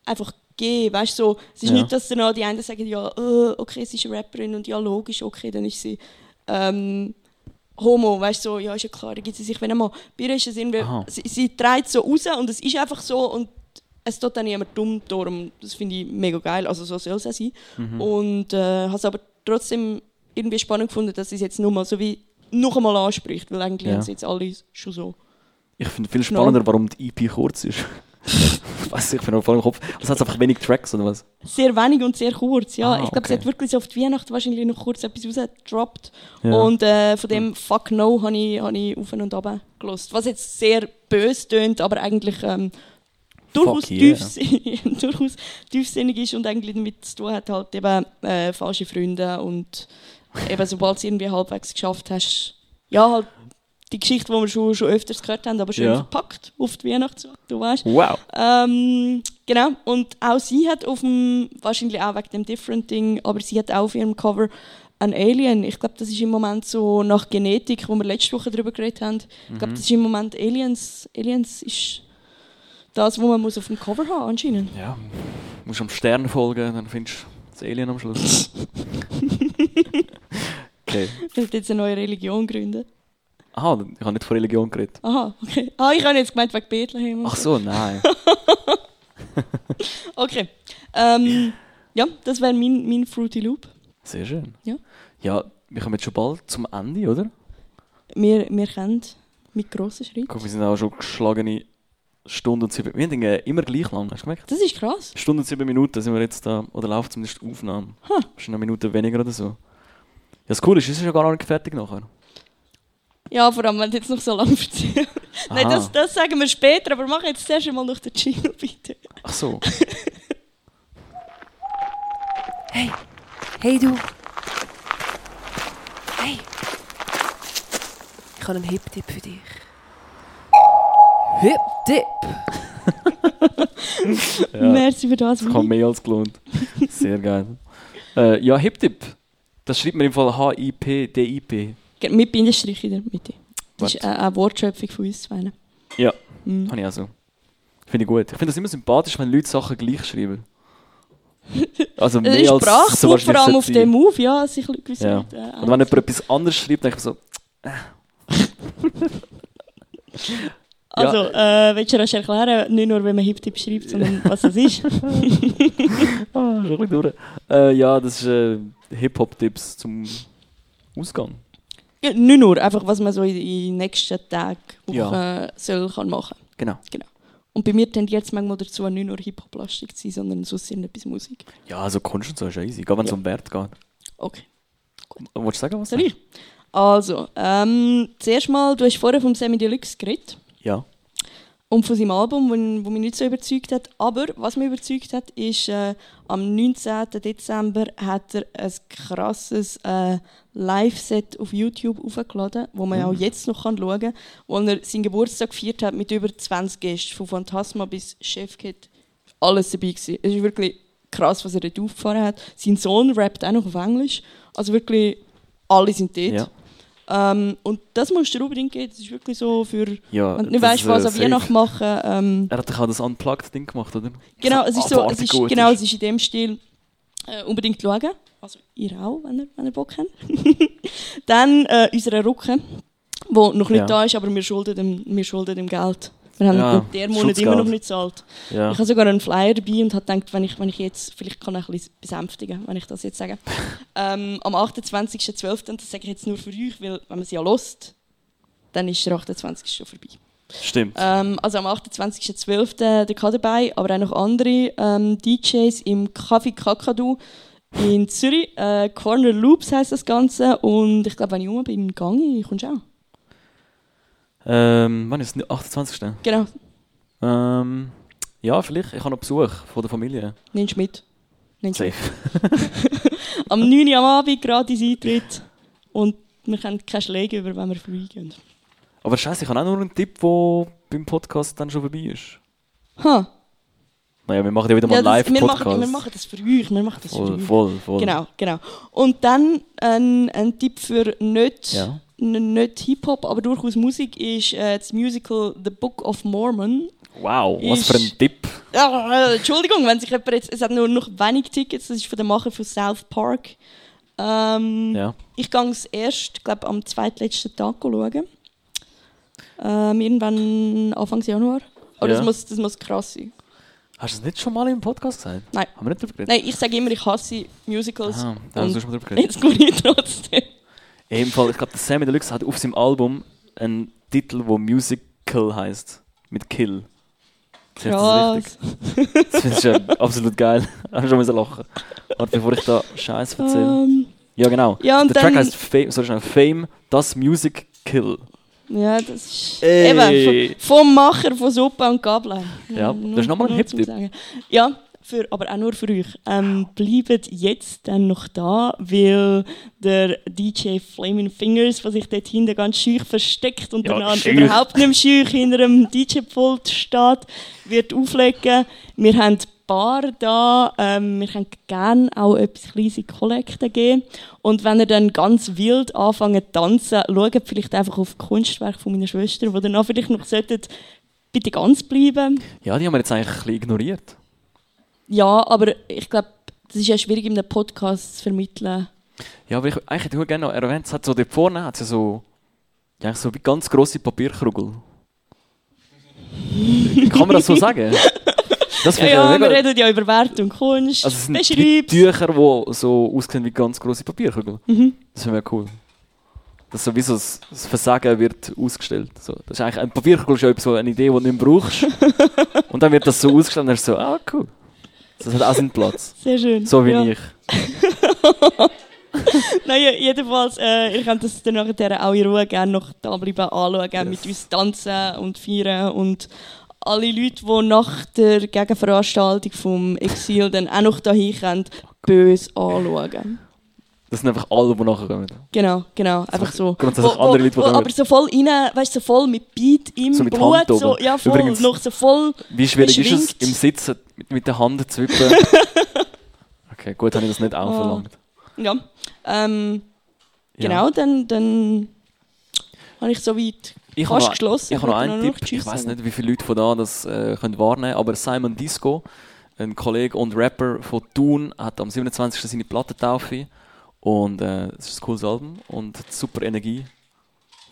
einfach gegeben, weißt du, so, es ist Ja. nicht, dass dann die einen sagen, ja, äh, okay, sie ist eine Rapperin und ja, logisch, okay, dann ist sie ähm, Homo, weißt du, so, ja, ist ja klar, da gibt sie sich, wenn einmal, bei ihr ist es irgendwie, Aha. sie, sie trägt so raus und es ist einfach so und es tut dann niemand dumm, darum, das finde ich mega geil, also so soll es auch sein. Mhm. Und äh, habe es aber trotzdem irgendwie spannend gefunden, dass sie es jetzt nur mal so wie noch einmal anspricht, weil eigentlich Ja. haben sie jetzt alle schon so. Ich finde viel spannender, warum die EP kurz ist. ich weiß ich bin noch voll im Kopf. Also hat einfach wenig Tracks oder was? Sehr wenig und sehr kurz, ja. Ah, ich glaube, sie okay. hat wirklich so auf die Weihnachten wahrscheinlich noch kurz etwas rausgedroppt. Ja. Und äh, von dem Fuck No habe ich, hab ich auf und ab gelost. Was jetzt sehr böse tönt, aber eigentlich ähm, durchaus, yeah. tiefsinnig, durchaus tiefsinnig ist und eigentlich damit zu tun hat, halt eben äh, falsche Freunde und eben sobald du es irgendwie halbwegs geschafft hast, ja, halt die Geschichte, die wir schon, schon öfters gehört haben, aber schön Ja. verpackt auf die Weihnachtszeit, du weißt. Wow. Ähm, genau, und auch sie hat auf dem, wahrscheinlich auch wegen dem Different Ding, aber sie hat auch auf ihrem Cover ein Alien. Ich glaube, das ist im Moment so nach Genetik, wo wir letzte Woche darüber geredet haben. Ich glaube, das ist im Moment Aliens. Aliens ist das, was man muss auf dem Cover haben anscheinend. Ja. Du musst am Stern folgen, dann findest du das Alien am Schluss. okay. Ich will jetzt eine neue Religion gründen. Aha, ich habe nicht von Religion geredet. Aha, okay. Ah, ich habe jetzt gemeint wegen Bethlehem. Ach so. nein. Okay. Ähm, ja, das wäre mein, mein Fruity Loop. Sehr schön. Ja. Ja, wir kommen jetzt schon bald zum Ende, oder? Wir, wir kennen mit grossen Schritten. Guck, wir sind auch schon geschlagene Stunde und sieben. Wir haben immer gleich lang, hast du gemerkt? Das ist krass. Stunde und sieben Minuten sind wir jetzt da, oder läuft zumindest die Aufnahme. Ha. Schon eine Minute weniger oder so. Ja, das Coole ist, es ist ja gar noch nicht fertig nachher. Ja, vor allem, wenn du jetzt noch so lange erzählst. Nein, das, das sagen wir später, aber mach jetzt zuerst einmal noch den Jingle, bitte. Ach so. Hey, hey du. Hey. Ich habe einen Hip-Tipp für dich. Hip-Tipp. Ja. Merci für das. Das kann mehr als gelohnt. Sehr geil. Äh, ja, Hip-Tipp. Das schreibt man im Fall H-I-P-D-I-P. Ge- Mit Bindestrich in der Mitte. Das ist Warte. eine, eine Wortschöpfung von uns zwei. Ja, Mhm. habe ich auch so. Finde ich gut. Ich finde das immer sympathisch, wenn Leute Sachen gleich schreiben. Also Das mehr ist als Sprachgut, so vor allem auf dem. Move, ja, sich gewisse Ja. Leute, äh, Und wenn jemand etwas anderes schreibt, denke ich so, Also, äh, willst du rasch erklären, nicht nur, wenn man Hip-Tip schreibt, sondern was das ist? ah, schon durch. Äh, ja, das ist äh, Hip-Hop-Tipps zum Ausgang. Ja, nicht nur, einfach was man so in den nächsten Tagen, Wochen Ja. soll, kann machen Genau. Und bei mir tendiert es manchmal dazu, nicht nur Hip-Hop-lastig zu sein, sondern sonst irgendetwas Musik. Ja, also Kunst und so ist ja easy. Gerade wenn es Ja. um Wert geht. Okay. Wolltest du sagen, was? Soll ich? Also, ähm, zuerst mal, du hast vorher vom Semi Deluxe geredet Ja. Und von seinem Album, das mich nicht so überzeugt hat. Aber was mich überzeugt hat, ist, äh, am 19. Dezember hat er ein krasses äh, Live-Set auf YouTube aufgeladen, wo man auch jetzt noch kann schauen kann, wo er seinen Geburtstag gefeiert hat mit über 20 Gästen, von Phantasma bis Chefkit. Alles dabei gewesen. Es ist wirklich krass, was er dort aufgefahren hat. Sein Sohn rappt auch noch auf Englisch. Also wirklich, alle sind dort. Ja. Ähm, und das musst du dir unbedingt geben. Das ist wirklich so für, ja wenn du nicht weißt, was äh, safe. Weihnachten machen. Ähm, Er hat doch auch das Unplugged-Ding gemacht, oder? genau, es ist so, es ist, genau, es ist in dem Stil äh, unbedingt schauen. Also ihr auch, wenn ihr, wenn ihr Bock habt. Dann äh, unsere Rucke, wo noch nicht Ja. da ist, aber wir schulden dem, wir schulden dem Geld. Wir haben Ja, der Monat immer noch nicht gezahlt. Ja. Ich habe sogar einen Flyer dabei und habe gedacht, wenn ich, wenn ich jetzt, vielleicht kann ich ein bisschen besänftigen, wenn ich das jetzt sage. ähm, am 28.12., das sage ich jetzt nur für euch, weil wenn man sie ja lost, dann ist der 28. schon vorbei. Stimmt. Ähm, also am 28.12. der K dabei, aber auch noch andere ähm, DJs im Café Kakadu in Zürich. Äh, Corner Loops heisst das Ganze und ich glaube, wenn ich rum bin, gehe ich, kommst du auch. Ähm, wann ist es? 28. Genau, Ähm, ja, vielleicht. Ich habe noch Besuch von der Familie. nimmst du mit. Nimmst. Safe. Am 9. Uhr am Abend gratis Eintritt und wir können keine Schläge über, wenn wir früh gehen. Aber scheiße, ich habe auch nur einen Tipp, der beim Podcast dann schon vorbei ist. Ha. Naja, wir machen ja wieder mal Ja, einen das, wir, machen, Live-Podcast. wir machen das für euch. Wir machen das für Voll, euch. voll, voll. Genau, genau. Und dann ein, ein Tipp für nicht, Ja. Nicht Hip-Hop, aber durchaus Musik ist äh, das Musical The Book of Mormon. Wow, was für ein Tipp. Ja, äh, Entschuldigung, wenn sich jemand jetzt, es hat nur noch wenig Tickets, das ist von der Macher von South Park. Ähm, Ja. Ich gehe es erst, glaube am zweitletzten Tag schauen. Ähm, irgendwann Anfang Januar. Aber Ja. das, muss, das muss krass sein. Hast du das nicht schon mal im Podcast gesagt? Nein. Haben wir nicht drüber geredet? Nein, ich sage immer, ich hasse Musicals. Aha, da haben wir schon mal drüber geredet. Jetzt gehe ich trotzdem. Fall, ich glaube, der Sammy Deluxe hat auf seinem Album einen Titel, der Musical heißt. Mit Kill. Krass. richtig. Das finde ich ja absolut geil. Ich habe schon müssen lachen. Warte, bevor ich da Scheiß erzähle. Ähm, Ja, genau. ja, Der Track heißt Fame, sorry, schnell, Fame, das Music Kill. ja, das ist Ey. eben vom, vom Macher von Suppe und Gabeln. Ja, das ist nochmal ein Hip-Tipp. Sagen. Ja, für, aber auch nur für euch. Ähm, bleibt jetzt dann noch da, weil der DJ Flaming Fingers, was sich dort hinten ganz schüch versteckt und Ja, danach schüch. überhaupt nicht mehr schüch hinter dem DJ-Pult steht, wird auflegen. Wir haben Bar da, ähm, wir können gerne auch etwas kleines in die Kollekte geben. Und wenn ihr dann ganz wild anfangen zu tanzen, schaut vielleicht einfach auf die Kunstwerke von meiner Schwester, die danach vielleicht noch sollten, bitte ganz bleiben. Ja, die haben wir jetzt eigentlich ein bisschen ignoriert. Ja, aber ich glaube, das ist ja schwierig in einem Podcast zu vermitteln. Ja, aber ich hätte ich gerne noch erwähnt, es hat so dort vorne hat so, ja, so wie ganz grosse Papierkrugel. Kann man das so sagen? Das Ja, ja, wir reden ja über Wert und Kunst. Also es sind Tücher, die so aussehen wie ganz grosse Papierkrugel. Mhm. Das finde ich cool. Das so wie so das Versagen wird ausgestellt. So, das ist eigentlich, ein Papierkugel ist ja so eine Idee, die du nicht brauchst. und dann wird das so ausgestellt und dann ist so, ah cool. Das hat auch seinen Platz. Sehr schön. So wie ja. ich. Nein, ja, jedenfalls, äh, ihr könnt das dann nachher auch in Ruhe gerne noch da bleiben anschauen, mit uns tanzen und feiern und alle Leute, die nach der Gegenveranstaltung vom Exil dann auch noch dahin können, böse anschauen. Das sind einfach alle, die nachher kommen. Genau, genau, einfach so. grundsätzlich andere Leute, die wo, aber so voll rein, weißt du, so voll mit Beat im So mit Blut, Hand oben. so, ja voll, Übrigens- noch so voll, Wie schwierig ist es, im Sitzen mit, mit der Hand zu wippen? okay, gut, habe ich das nicht auch Ah. verlangt. ja. Ähm, Ja. Genau, dann, dann habe ich soweit Ich habe fast noch, geschlossen. ich habe noch einen Tipp. Tschüss Ich weiß nicht, wie viele Leute von da das äh, können wahrnehmen aber Simon Disco, ein Kollege und Rapper von Thun, hat am 27. seine Plattentaufe. Und äh, es ist ein cooles Album und super Energie.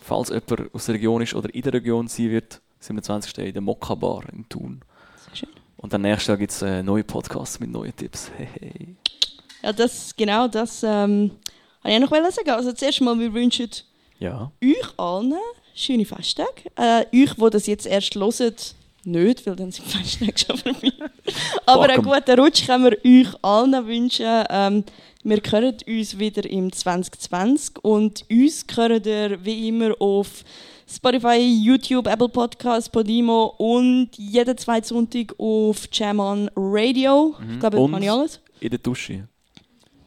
Falls jemand aus der Region ist oder in der Region sein wird, 27. in der Mokka Bar in Thun. Sehr schön. Und dann nächstes Jahr gibt es äh, neue Podcasts mit neuen Tipps. Hey, hey. Ja, das, genau das ähm, wollte ich noch sagen. Also zuerst mal, wir wünschen Ja. euch allen schöne Festtage. Äh, euch, die das jetzt erst hören, nicht, weil dann sind die Festtage schon vorbei. Aber Fuck einen guten Rutsch können wir euch allen wünschen. Ähm, wir hören uns wieder im 2020 und uns hört ihr wie immer auf Spotify, YouTube, Apple Podcasts, Podimo und jeden zweiten Sonntag auf Jam On Radio. Ich glaube, das kann ich alles. in der Dusche.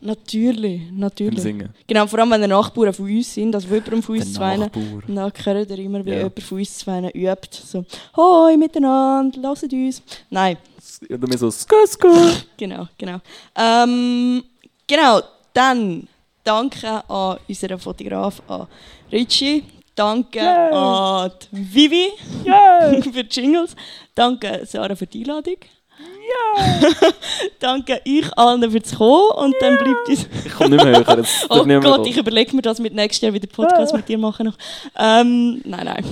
Natürlich, natürlich. Singen. Genau, vor allem wenn die Nachbarn von uns sind, also jemand von uns Der zwei. Dann hört ihr immer, wie Ja. jemand von uns zwei übt. So, hoi miteinander, lasst uns. Nein, Oder mehr so Skr, skr. genau, genau. Ähm, genau, dann danke an unseren Fotograf, an Richie. Danke an die Vivi für die Jingles. Danke Sarah für die Einladung. danke euch allen fürs Kommen und dann bleibt uns... Ich komme nicht mehr höher. Jetzt Oh mehr Gott, kommen. ich überlege mir das mit nächstes Jahr wieder Podcast mit dir machen noch. Ähm, nein, nein.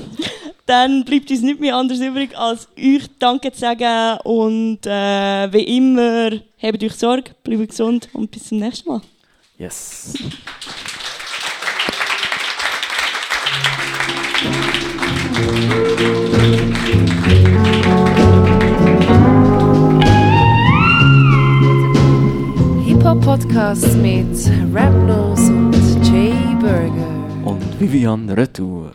Dann bleibt uns nicht mehr anders übrig, als euch Danke zu sagen und äh, wie immer, habt euch Sorge, bleibt gesund und bis zum nächsten Mal. Yes. Hip-Hop-Podcast mit Rap Nose und Jay Burger. Und Vivian Retour.